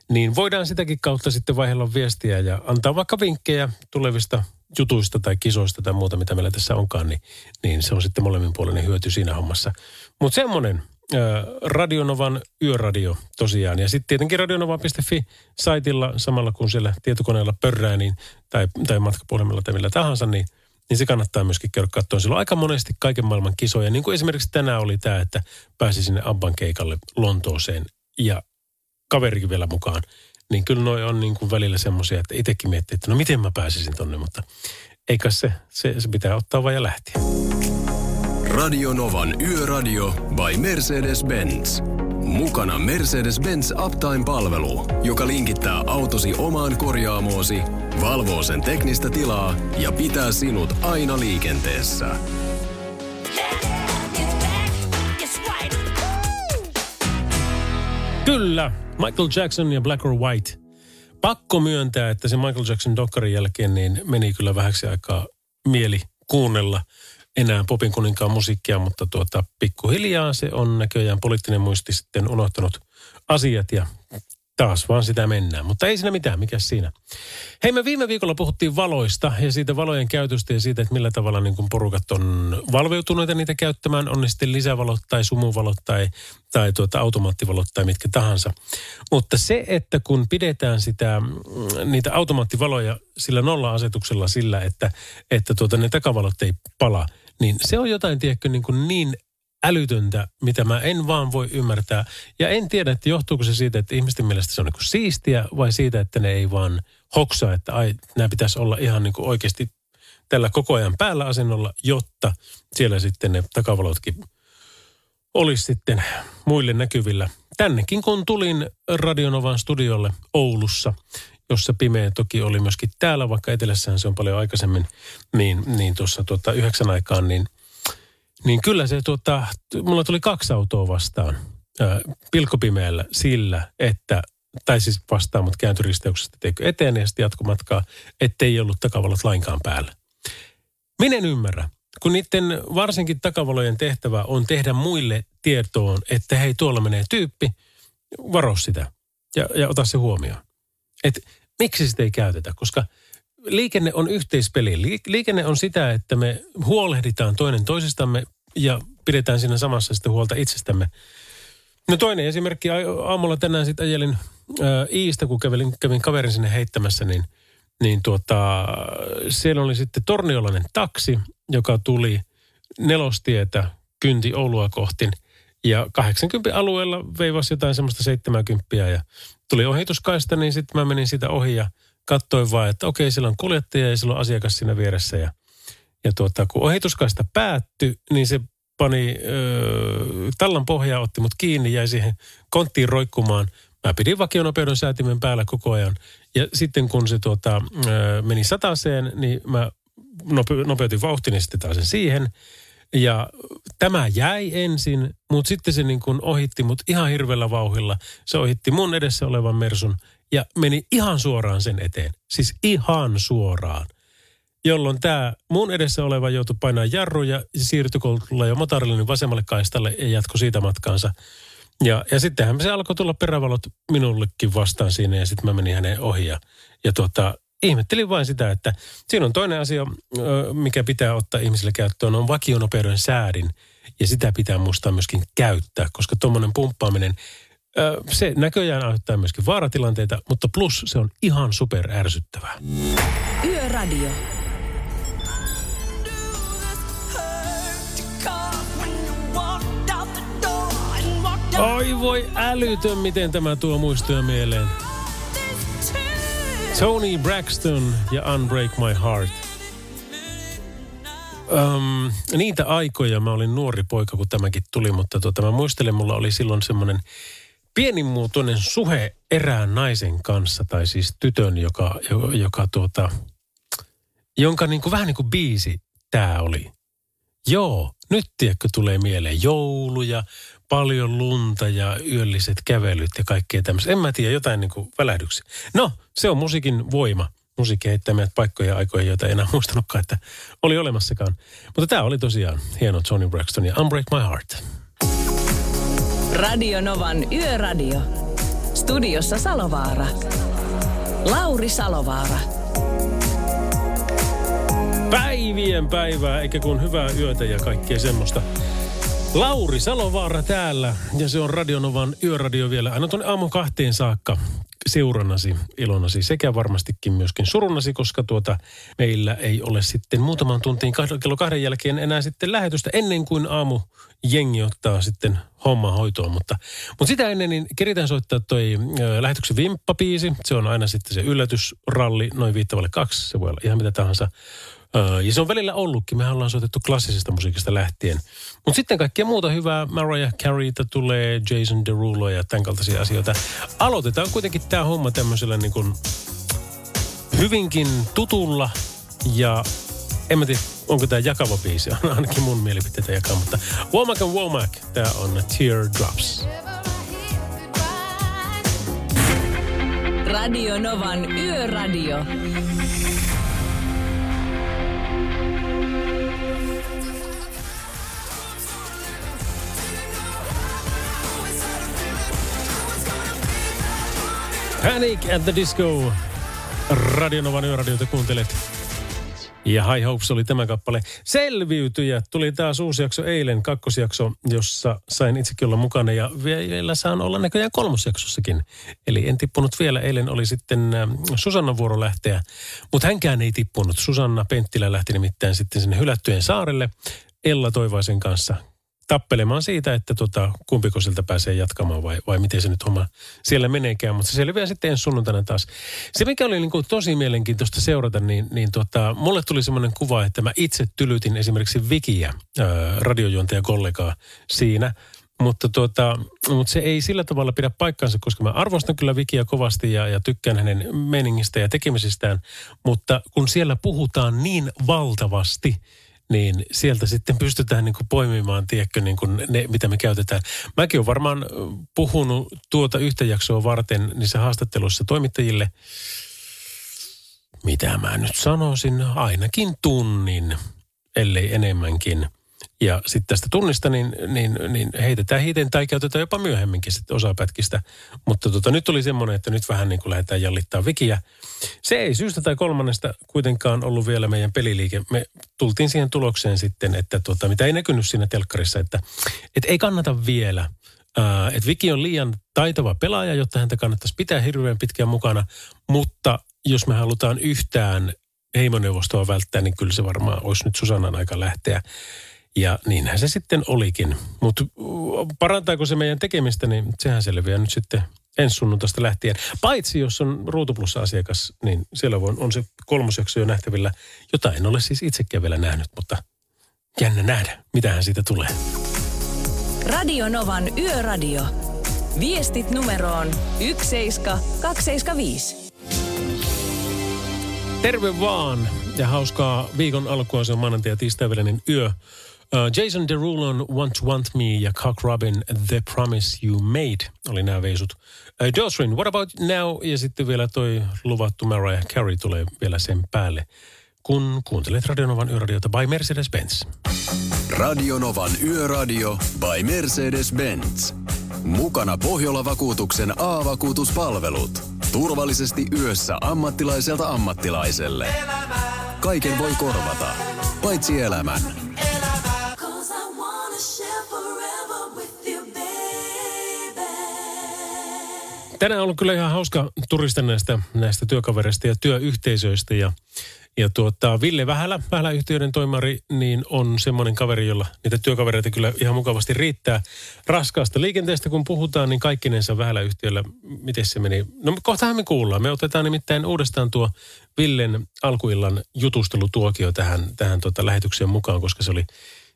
niin voidaan sitäkin kautta sitten vaihella viestiä ja antaa vaikka vinkkejä tulevista jutuista tai kisoista tai muuta, mitä meillä tässä onkaan, niin, niin se on sitten molemminpuolinen hyöty siinä hommassa. Mutta semmoinen Radionovan yöradio tosiaan. Ja sitten tietenkin radionova.fi-saitilla samalla kun siellä tietokoneella pörrää niin, tai, tai matkapuhelimella tai millä tahansa, niin, niin se kannattaa myöskin käydä katsoa. Siellä on aika monesti kaiken maailman kisoja. Niin kuin esimerkiksi tänään oli tämä, että pääsi sinne Abban keikalle Lontooseen ja kaverikin vielä mukaan. Niin kyllä noi on niin kuin välillä semmoisia, että itsekin miettii, että no miten mä pääsisin tonne, mutta eikä se, se, se pitää ottaa vaan ja lähteä. Radio Novan Yöradio by Mercedes-Benz. Mukana Mercedes-Benz Uptime-palvelu, joka linkittää autosi omaan korjaamoosi, valvoo sen teknistä tilaa ja pitää sinut aina liikenteessä. Kyllä, Michael Jackson ja Black or White. Pakko myöntää, että se Michael Jackson dokkarin jälkeen niin meni kyllä vähäksi aikaa mieli kuunnella enää popin kuninkaan musiikkia, mutta tuota, pikkuhiljaa se on näköjään poliittinen muisti sitten unohtanut asiat ja taas vaan sitä mennään. Mutta ei siinä mitään, mikä siinä. Hei, me viime viikolla puhuttiin valoista ja siitä valojen käytöstä ja siitä, että millä tavalla niin kuin porukat on valveutuneita niitä käyttämään. On ne sitten lisävalot tai sumuvalot tai, tai tuota automaattivalot tai mitkä tahansa. Mutta se, että kun pidetään sitä, mm, niitä automaattivaloja sillä nolla-asetuksella sillä, että, että tuota, ne takavalot ei pala, niin se on jotain, tiedätkö, niin, kuin niin älytöntä, mitä mä en vaan voi ymmärtää. Ja en tiedä, että johtuuko se siitä, että ihmisten mielestä se on niin kuin siistiä vai siitä, että ne ei vaan hoksaa, että ai, nämä pitäisi olla ihan niin kuin oikeasti tällä koko ajan päällä asennolla, jotta siellä sitten ne takavalotkin olisi sitten muille näkyvillä. Tännekin kun tulin Radionovan studiolle Oulussa, jossa pimeä toki oli myöskin täällä, vaikka etelässähän se on paljon aikaisemmin, niin, niin tuossa tuota yhdeksän aikaan, niin – niin kyllä se tuota, mulla tuli kaksi autoa vastaan ää, sillä, että, tai siis vastaan, mutta kääntyristeyksestä teikö eteen ja sitten jatkomatkaa, ettei ollut takavalot lainkaan päällä. Minä en ymmärrä, kun niiden varsinkin takavalojen tehtävä on tehdä muille tietoon, että hei tuolla menee tyyppi, varo sitä ja, ja ota se huomioon. Et miksi sitä ei käytetä, koska – liikenne on yhteispeli. Liikenne on sitä, että me huolehditaan toinen toisistamme ja pidetään siinä samassa sitten huolta itsestämme. No toinen esimerkki, aamulla tänään sitten ajelin ää, Iistä, kun kävelin, kävin kaverin sinne heittämässä, niin, niin tuota, siellä oli sitten torniolainen taksi, joka tuli nelostietä kynti Oulua kohti. Ja 80 alueella veivasi jotain semmoista 70 ja tuli ohituskaista, niin sitten mä menin sitä ohi ja katsoin vaan, että okei, siellä on kuljettaja ja siellä on asiakas siinä vieressä. Ja, ja tuota, kun ohituskaista päättyi, niin se pani öö, tallan pohjaa, otti mut kiinni, jäi siihen konttiin roikkumaan. Mä pidin vakionopeuden säätimen päällä koko ajan. Ja sitten kun se tuota, öö, meni sataseen, niin mä nope, nopeutin vauhtini sitten taas siihen. Ja tämä jäi ensin, mutta sitten se niin kuin ohitti mut ihan hirveällä vauhilla. Se ohitti mun edessä olevan Mersun ja meni ihan suoraan sen eteen. Siis ihan suoraan. Jolloin tämä mun edessä oleva joutui painaa jarruja, siirtyi kun jo motorille niin vasemmalle kaistalle ja jatkoi siitä matkaansa. Ja, ja sittenhän se alkoi tulla perävalot minullekin vastaan siinä ja sitten mä menin hänen ohi. Ja, ja tuota, ihmettelin vain sitä, että siinä on toinen asia, mikä pitää ottaa ihmisille käyttöön, on vakionopeuden säädin. Ja sitä pitää muistaa myöskin käyttää, koska tuommoinen pumppaaminen, se näköjään aiheuttaa myöskin vaaratilanteita, mutta plus se on ihan super ärsyttävää. Yöradio. Oi voi älytön, miten tämä tuo muistoja mieleen. Tony Braxton ja Unbreak My Heart. Um, niitä aikoja, mä olin nuori poika, kun tämäkin tuli, mutta tuota, mä muistelen, mulla oli silloin semmoinen pienimuotoinen suhe erään naisen kanssa, tai siis tytön, joka, joka, joka tuota, jonka niin kuin, vähän niin kuin biisi tämä oli. Joo, nyt tiedätkö tulee mieleen jouluja, paljon lunta ja yölliset kävelyt ja kaikkea tämmöistä. En mä tiedä, jotain niin kuin välähdyksiä. No, se on musiikin voima. Musiikki heittää meidät paikkoja ja aikoja, joita ei enää muistanutkaan, että oli olemassakaan. Mutta tämä oli tosiaan hieno Tony Braxton ja Unbreak My Heart. Radio Novan Yöradio. Studiossa Salovaara. Lauri Salovaara. Päivien päivää, eikä kun hyvää yötä ja kaikkea semmoista. Lauri Salovaara täällä ja se on Radionovan yöradio vielä aina tuonne aamun kahteen saakka seurannasi, ilonasi sekä varmastikin myöskin surunasi, koska tuota meillä ei ole sitten muutaman tuntiin kello kahden jälkeen enää sitten lähetystä ennen kuin aamu jengi ottaa sitten homma hoitoon. Mutta, mutta sitä ennen niin keritään soittaa toi ö, lähetyksen vimppapiisi. Se on aina sitten se yllätysralli noin viittavalle kaksi. Se voi olla ihan mitä tahansa. Ö, ja se on välillä ollutkin. Mehän ollaan soitettu klassisesta musiikista lähtien. Mutta sitten kaikkea muuta hyvää. Mariah Careyta tulee, Jason Derulo ja tämän kaltaisia asioita. Aloitetaan kuitenkin tämä homma tämmöisellä niin kuin hyvinkin tutulla ja en mä tiedä, onko tämä jakava biisi. On ainakin mun mielipiteitä jakaa, mutta Womack and Womack, tämä on Teardrops. Radio Novan Yöradio. Panic at the Disco. Radionovan yöradiota kuuntelet. Ja High Hopes oli tämä kappale. Selviytyjä tuli taas uusi jakso eilen, kakkosjakso, jossa sain itsekin olla mukana ja vielä saan olla näköjään kolmosjaksossakin. Eli en tippunut vielä. Eilen oli sitten ähm, Susanna vuoro lähteä, mutta hänkään ei tippunut. Susanna Penttilä lähti nimittäin sitten sinne hylättyjen saarelle Ella Toivaisen kanssa tappelemaan siitä, että tota, kumpiko siltä pääsee jatkamaan vai, vai miten se nyt homma siellä meneekään. Mutta se selviää sitten ensi sunnuntaina taas. Se, mikä oli niin kuin tosi mielenkiintoista seurata, niin, niin tota, mulle tuli semmoinen kuva, että mä itse tylytin esimerkiksi Vikiä, radiojuontajakollegaa siinä. Mutta, tuota, mutta se ei sillä tavalla pidä paikkaansa, koska mä arvostan kyllä Vikiä kovasti ja, ja tykkään hänen meningistä ja tekemisistään. Mutta kun siellä puhutaan niin valtavasti – niin sieltä sitten pystytään niin kuin poimimaan, tiedätkö, niin kuin ne, mitä me käytetään. Mäkin olen varmaan puhunut tuota yhtä jaksoa varten niissä haastatteluissa toimittajille, mitä mä nyt sanoisin, ainakin tunnin, ellei enemmänkin – ja sitten tästä tunnista niin, niin, niin heitetään hiiten tai käytetään jopa myöhemminkin sitten osapätkistä. Mutta tota, nyt oli semmoinen, että nyt vähän niin kuin lähdetään jallittaa vikiä. Se ei syystä tai kolmannesta kuitenkaan ollut vielä meidän peliliike. Me tultiin siihen tulokseen sitten, että tota, mitä ei näkynyt siinä telkkarissa, että, että ei kannata vielä. Ää, että Viki on liian taitava pelaaja, jotta häntä kannattaisi pitää hirveän pitkään mukana. Mutta jos me halutaan yhtään heimoneuvostoa välttää, niin kyllä se varmaan olisi nyt Susannan aika lähteä. Ja niinhän se sitten olikin. Mutta parantaako se meidän tekemistä, niin sehän selviää nyt sitten ensi sunnuntaista lähtien. Paitsi jos on Ruutuplussa-asiakas, niin siellä on, on se kolmosjakso jo nähtävillä, jota en ole siis itsekään vielä nähnyt, mutta jännä nähdä, mitähän siitä tulee. Radio Novan Yöradio. Viestit numeroon 17275. Terve vaan ja hauskaa viikon alkua, se on maanantai ja tiistai yö. Uh, Jason Derulo, Want Want Me ja Cock Robin, The Promise You Made oli nämä veisut. Uh, Josrin, What About Now? Ja sitten vielä toi luvattu Mariah Carey tulee vielä sen päälle kun kuuntelet Radionovan yöradiota by Mercedes-Benz. Radionovan yöradio by Mercedes-Benz. Mukana Pohjola-vakuutuksen A-vakuutuspalvelut. Turvallisesti yössä ammattilaiselta ammattilaiselle. Kaiken voi korvata, paitsi elämän. Tänään on ollut kyllä ihan hauska turista näistä, näistä työkavereista ja työyhteisöistä. Ja, ja tuota, Ville Vähälä, Vähälä-yhtiöiden toimari, niin on semmoinen kaveri, jolla niitä työkavereita kyllä ihan mukavasti riittää. Raskaasta liikenteestä kun puhutaan, niin kaikkinensa Vähälä-yhtiöllä, miten se meni? No kohtahan me kuullaan. Me otetaan nimittäin uudestaan tuo Villen alkuillan jutustelutuokio tähän, tähän tuota lähetykseen mukaan, koska se oli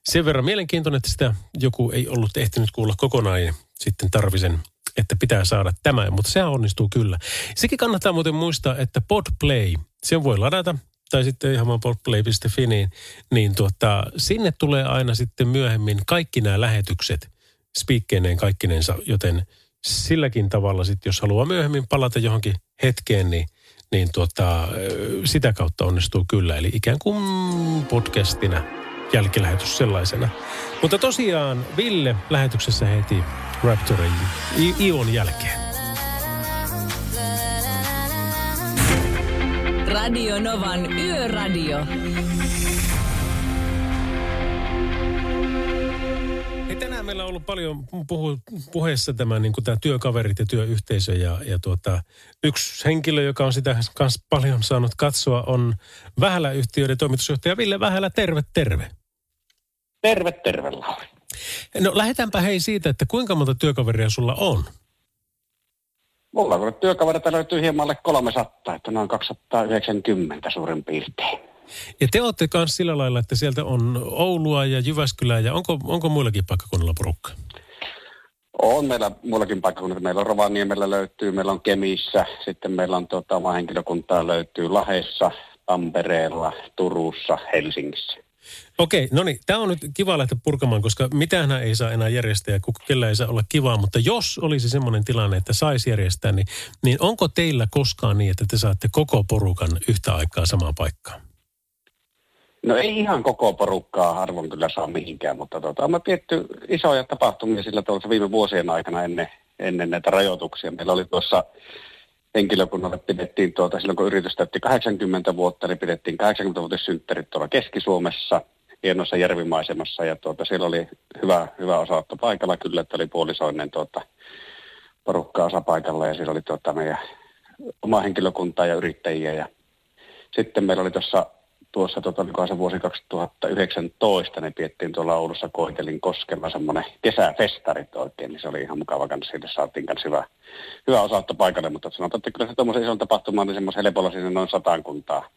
sen verran mielenkiintoinen, että sitä joku ei ollut ehtinyt kuulla kokonaan. Sitten tarvisen että pitää saada tämä, mutta se onnistuu kyllä. Sekin kannattaa muuten muistaa, että Podplay, sen voi ladata tai sitten ihan vaan podplay.fi, niin, niin tuota, sinne tulee aina sitten myöhemmin kaikki nämä lähetykset spiikkeineen kaikkinensa, joten silläkin tavalla sitten, jos haluaa myöhemmin palata johonkin hetkeen, niin, niin tuota, sitä kautta onnistuu kyllä. Eli ikään kuin podcastina jälkilähetys sellaisena. Mutta tosiaan Ville lähetyksessä heti Raptorin Ion jälkeen. Radio Novan Yöradio. tänään meillä on ollut paljon puhu, puheessa tämä, niin tämä työkaverit ja työyhteisö. Ja, ja tuota, yksi henkilö, joka on sitä kanssa paljon saanut katsoa, on Vähälä-yhtiöiden toimitusjohtaja Ville Vähälä. Terve, terve. Terve, terve Lauri. No lähdetäänpä hei siitä, että kuinka monta työkaveria sulla on? Mulla on työkavereita löytyy hieman alle 300, että noin 290 suurin piirtein. Ja te olette myös sillä lailla, että sieltä on Oulua ja Jyväskylää ja onko, onko muillakin paikkakunnilla porukka? On meillä muillakin paikkakunnilla. Meillä on Rovaniemellä löytyy, meillä on Kemissä, sitten meillä on tuota, henkilökuntaa löytyy Lahessa, Tampereella, Turussa, Helsingissä. Okei, no niin. Tämä on nyt kiva lähteä purkamaan, koska mitään ei saa enää järjestää ja kellä ei saa olla kivaa. Mutta jos olisi semmoinen tilanne, että saisi järjestää, niin, niin onko teillä koskaan niin, että te saatte koko porukan yhtä aikaa samaan paikkaan? No ei ihan koko porukkaa harvoin kyllä saa mihinkään, mutta tota, on tietty isoja tapahtumia sillä tuossa viime vuosien aikana ennen, ennen näitä rajoituksia. Meillä oli tuossa henkilökunnalle pidettiin tuota, silloin kun yritys täytti 80 vuotta, niin pidettiin 80-vuotissynttärit tuolla Keski-Suomessa, hienossa järvimaisemassa, ja tuota, siellä oli hyvä, hyvä osaotto paikalla kyllä, että oli puolisoinen tuota, porukka osa paikalla, ja siellä oli tuota, meidän oma henkilökuntaa ja yrittäjiä, ja sitten meillä oli tuossa tuossa tota, se vuosi 2019, niin piettiin tuolla Oulussa Koitelin koskella semmoinen kesäfestarit oikein, niin se oli ihan mukava kanssa, siitä saatiin kanssa hyvä, hyvä osaatto paikalle, mutta sanotaan, että kyllä se tuommoisen ison tapahtumaan, niin semmoisen helpolla sinne noin sataan kuntaa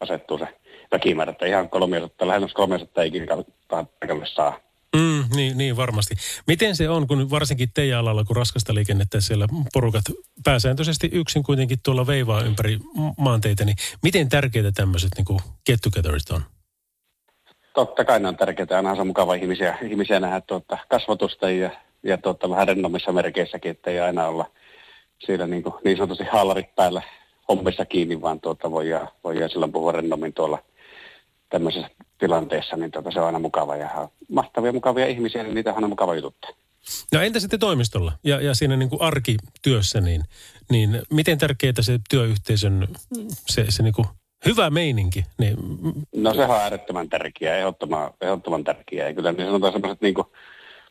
asettuu se väkimäärä, että ihan 300, lähemmäs 300 ikinä paikalle saa. Mm, niin, niin, varmasti. Miten se on, kun varsinkin teidän alalla, kun raskasta liikennettä siellä porukat pääsääntöisesti yksin kuitenkin tuolla veivaa ympäri maanteita, niin miten tärkeitä tämmöiset niin get on? Totta kai ne on tärkeitä. Aina on mukava ihmisiä, ihmisiä nähdä tuota, kasvatusta ja, ja tuota, vähän rennommissa merkeissäkin, että ei aina olla siellä niin, kuin, niin sanotusti haalarit päällä hommissa kiinni, vaan tuota, voi, voi silloin puhua rennommin tuolla tämmöisessä tilanteessa, niin tuota, se on aina mukava ja mahtavia mukavia ihmisiä, niin niitä on aina mukava jututtaa. No entä sitten toimistolla ja, ja siinä niin kuin arkityössä, niin, niin miten tärkeää se työyhteisön se, se niin kuin hyvä meininki? Niin... No se on äärettömän tärkeää, ehdottoman, ehdottoman tärkeää. Ja kyllä niin sanotaan semmoiset niin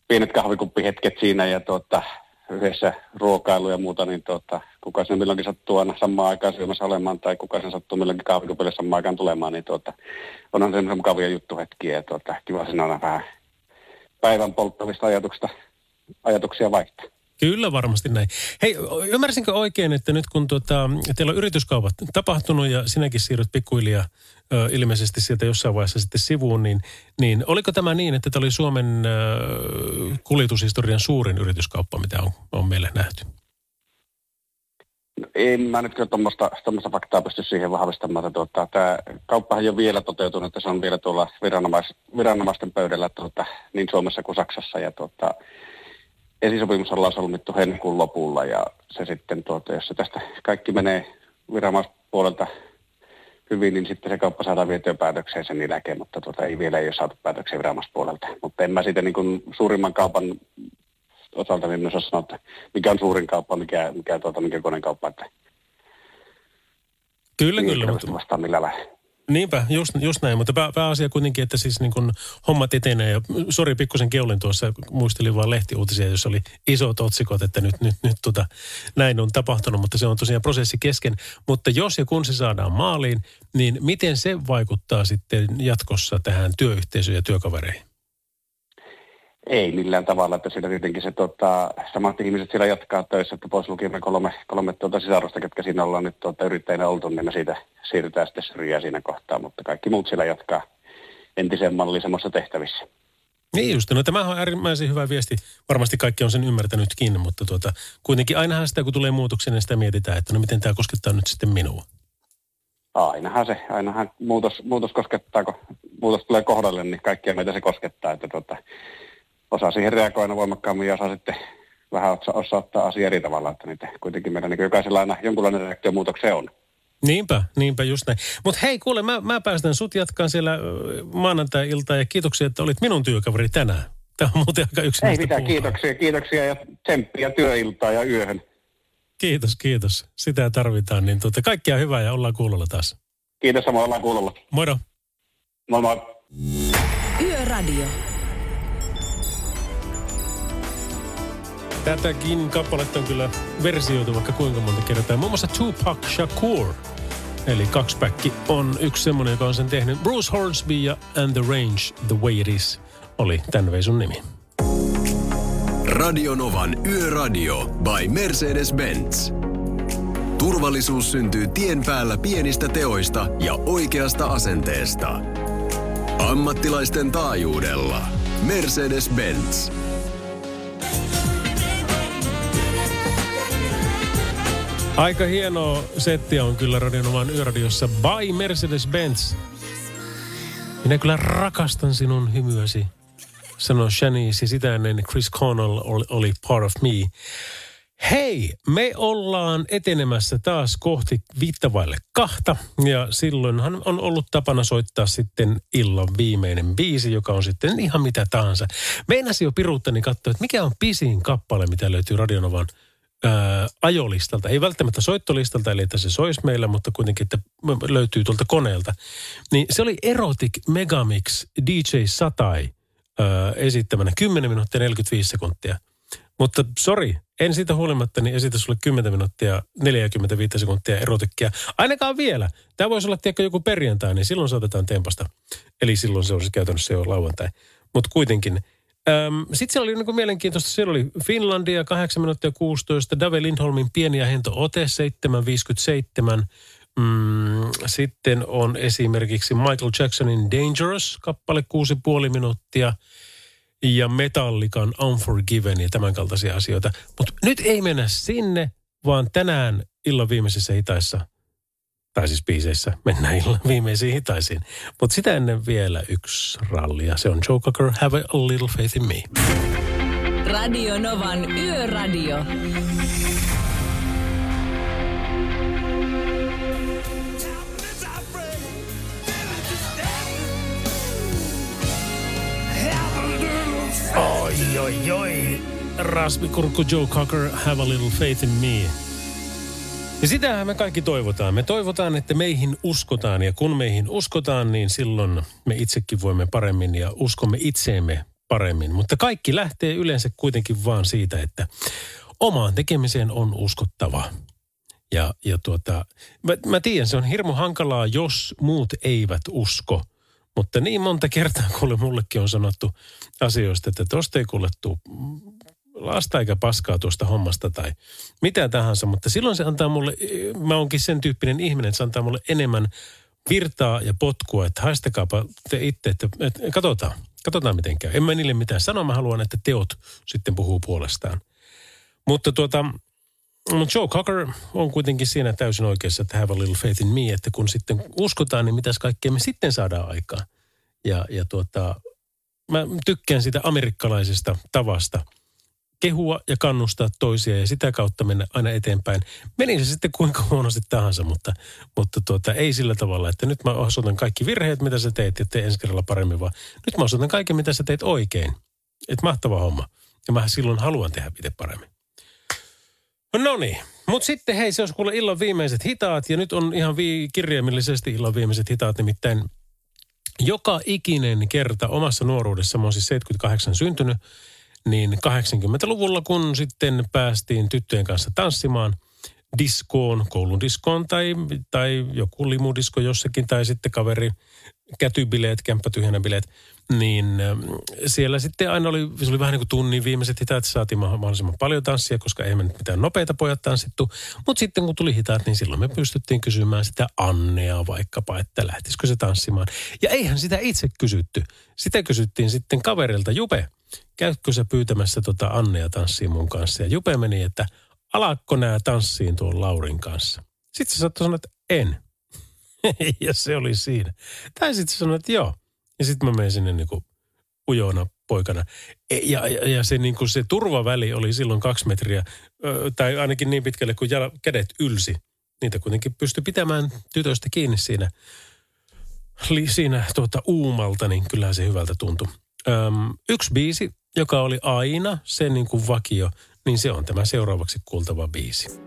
pienet kahvikuppihetket siinä ja tuota, yhdessä ruokailu ja muuta, niin tuota, kuka sen milloinkin sattuu aina samaan aikaan syömässä olemaan tai kuka sen sattuu milloinkin kahvikupille samaan aikaan tulemaan, niin tuota, onhan se mukavia juttuhetkiä ja tuota, kiva siinä aina vähän päivän polttavista ajatuksista, ajatuksia vaihtaa. Kyllä varmasti näin. Hei, ymmärsinkö oikein, että nyt kun tuota, teillä on yrityskaupat tapahtunut ja sinäkin siirryt pikkuhiljaa ö, ilmeisesti sieltä jossain vaiheessa sitten sivuun, niin, niin oliko tämä niin, että tämä oli Suomen ö, kuljetushistorian suurin yrityskauppa, mitä on, on meille nähty? En mä nyt kyllä tuommoista faktaa pysty siihen vahvistamaan. Että tuota, tämä kauppahan ei ole vielä toteutunut, että se on vielä tuolla viranomais, viranomaisten pöydällä tuota, niin Suomessa kuin Saksassa. Ja tuota, esisopimus ollaan solmittu heinäkuun lopulla ja se sitten, tuota, jos se tästä kaikki menee viranomaispuolelta hyvin, niin sitten se kauppa saadaan vietyä päätökseen sen jälkeen, mutta tuota, ei vielä ei ole saatu päätökseen viranomaispuolelta. Mutta en mä siitä niin kuin suurimman kaupan osalta niin osaa sanoa, että mikä on suurin kauppa, mikä, mikä, tuota, mikä konekauppa. Että kyllä, niin kyllä. Mutta... Vastaan millä lailla. Niinpä, just, just näin, mutta pää, pääasia kuitenkin, että siis niin kun hommat etenee. Ja sori, pikkusen keulin tuossa, muistelin vaan lehtiuutisia, jossa oli isot otsikot, että nyt, nyt, nyt tota, näin on tapahtunut, mutta se on tosiaan prosessi kesken. Mutta jos ja kun se saadaan maaliin, niin miten se vaikuttaa sitten jatkossa tähän työyhteisöön ja työkavereihin? Ei millään tavalla, että siellä tietenkin se tota, samat ihmiset siellä jatkaa töissä, että pois lukimme kolme, kolme tuota sisarusta, ketkä siinä ollaan nyt tuota, yrittäjänä oltu, niin me siitä siirrytään sitten syrjää siinä kohtaa, mutta kaikki muut siellä jatkaa entisen mallisemmassa tehtävissä. Niin just, no tämähän on äärimmäisen hyvä viesti. Varmasti kaikki on sen ymmärtänytkin, mutta tuota, kuitenkin ainahan sitä, kun tulee muutoksia, niin sitä mietitään, että no miten tämä koskettaa nyt sitten minua. Ainahan se, ainahan muutos, muutos koskettaa, kun muutos tulee kohdalle, niin kaikkia meitä se koskettaa, että tuota, osaa siihen reagoida voimakkaammin ja osaa sitten vähän osaa, osaa ottaa asia eri tavalla, että niitä kuitenkin meidän niin jokaisella aina jonkunlainen reaktio muutokseen on. Niinpä, niinpä just näin. Mutta hei, kuule, mä, mä päästän sut jatkaan siellä maanantai-iltaa ja kiitoksia, että olit minun työkaveri tänään. Tämä on muuten aika yksinäistä Ei mitään, puhutaan. kiitoksia, kiitoksia ja tsemppiä työiltaa ja yöhön. Kiitos, kiitos. Sitä tarvitaan. Niin tuota, kaikkia hyvää ja ollaan kuulolla taas. Kiitos, samoin ollaan kuulolla. Moro. Moi moi. Yöradio. Tätäkin kappaletta on kyllä versioitu vaikka kuinka monta kertaa. Muun muassa Tupac Shakur, eli kaksipäkki, on yksi semmoinen, joka on sen tehnyt. Bruce Hornsby ja And the Range, The Way It Is, oli tämän veisun nimi. Radionovan Yöradio by Mercedes-Benz. Turvallisuus syntyy tien päällä pienistä teoista ja oikeasta asenteesta. Ammattilaisten taajuudella. Mercedes-Benz. Aika hienoa settiä on kyllä Radionovan yöradiossa by Mercedes-Benz. Minä kyllä rakastan sinun hymyäsi, sanoi Shanice sitä ennen Chris Cornell oli, oli part of me. Hei, me ollaan etenemässä taas kohti viittavaille kahta ja silloinhan on ollut tapana soittaa sitten illan viimeinen biisi, joka on sitten ihan mitä tahansa. Meinasi jo piruuttani katsoa, että mikä on pisin kappale, mitä löytyy Radionovan ää, ajolistalta, ei välttämättä soittolistalta, eli että se soisi meillä, mutta kuitenkin, että löytyy tuolta koneelta. Niin se oli Erotic Megamix DJ Satai ää, esittämänä 10 minuuttia 45 sekuntia. Mutta sori, en siitä huolimatta, niin esitä sulle 10 minuuttia 45 sekuntia erotikkia. Ainakaan vielä. Tämä voisi olla tiedätkö, joku perjantai, niin silloin saatetaan tempasta. Eli silloin se olisi käytännössä jo lauantai. Mutta kuitenkin. Sitten siellä oli niin mielenkiintoista, siellä oli Finlandia 8 minuuttia 16, Dave Lindholmin pieni ja hento ote 7.57. Mm, sitten on esimerkiksi Michael Jacksonin Dangerous, kappale 6,5 minuuttia – ja Metallican Unforgiven ja tämän kaltaisia asioita. Mutta nyt ei mennä sinne, vaan tänään illan viimeisessä hitaissa, tai siis biiseissä, mennään illan viimeisiin hitaisiin. Mutta sitä ennen vielä yksi ralli ja se on Joe Cocker, Have a Little Faith in Me. Radio Novan Yöradio. Oi, oi, oi. Rasmi Kurkku Joe Cocker, Have a Little Faith in Me. Ja sitähän me kaikki toivotaan. Me toivotaan, että meihin uskotaan ja kun meihin uskotaan, niin silloin me itsekin voimme paremmin ja uskomme itseemme paremmin. Mutta kaikki lähtee yleensä kuitenkin vaan siitä, että omaan tekemiseen on uskottava. Ja, ja tuota, mä, mä tiedän, se on hirmu hankalaa, jos muut eivät usko – mutta niin monta kertaa, kuule mullekin on sanottu asioista, että tosta ei kuule tuu lasta eikä paskaa tuosta hommasta tai mitä tahansa. Mutta silloin se antaa mulle, mä oonkin sen tyyppinen ihminen, että se antaa mulle enemmän virtaa ja potkua, että haistakaapa te itse, että, että katsotaan, katsotaan miten käy. En mä niille mitään sano, mä haluan, että teot sitten puhuu puolestaan. Mutta tuota, Joe Cocker on kuitenkin siinä täysin oikeassa, että have a little faith in me, että kun sitten uskotaan, niin mitäs kaikkea me sitten saadaan aikaan. Ja, ja tuota, mä tykkään sitä amerikkalaisesta tavasta kehua ja kannustaa toisia ja sitä kautta mennä aina eteenpäin. Meni se sitten kuinka huonosti tahansa, mutta, mutta tuota, ei sillä tavalla, että nyt mä osoitan kaikki virheet, mitä sä teet ja tee ensi kerralla paremmin, vaan nyt mä osoitan kaiken, mitä sä teet oikein. Että mahtava homma. Ja mä silloin haluan tehdä itse paremmin. No niin, mutta sitten hei, se olisi kuule illan viimeiset hitaat, ja nyt on ihan vii, kirjaimellisesti illan viimeiset hitaat, nimittäin joka ikinen kerta omassa nuoruudessa, mä oon siis 78 syntynyt, niin 80-luvulla kun sitten päästiin tyttöjen kanssa tanssimaan diskoon, koulun diskoon tai, tai joku limudisko jossakin, tai sitten kaveri kätybileet, kämppätyhjänä bileet, niin ähm, siellä sitten aina oli, se oli vähän niin kuin tunnin viimeiset hitaat, saatiin mahdollisimman paljon tanssia, koska ei me nyt mitään nopeita pojat tanssittu. Mutta sitten kun tuli hitaat, niin silloin me pystyttiin kysymään sitä Annea vaikkapa, että lähtisikö se tanssimaan. Ja eihän sitä itse kysytty. Sitä kysyttiin sitten kaverilta, Jupe, käytkö sä pyytämässä tota Annea tanssiin mun kanssa? Ja Jupe meni, että alakko nää tanssiin tuon Laurin kanssa? Sitten se saattoi sanoa, että en. ja se oli siinä. Tai sitten sanoi, että joo. Ja sitten mä menin sinne niin kuin ujona poikana. E, ja, ja, ja se, niin kuin se turvaväli oli silloin kaksi metriä, tai ainakin niin pitkälle kuin jala, kädet ylsi. Niitä kuitenkin pystyi pitämään tytöstä kiinni siinä, siinä tuota, uumalta, niin kyllähän se hyvältä tuntui. Öm, yksi biisi, joka oli aina se niin kuin vakio, niin se on tämä seuraavaksi kuultava biisi.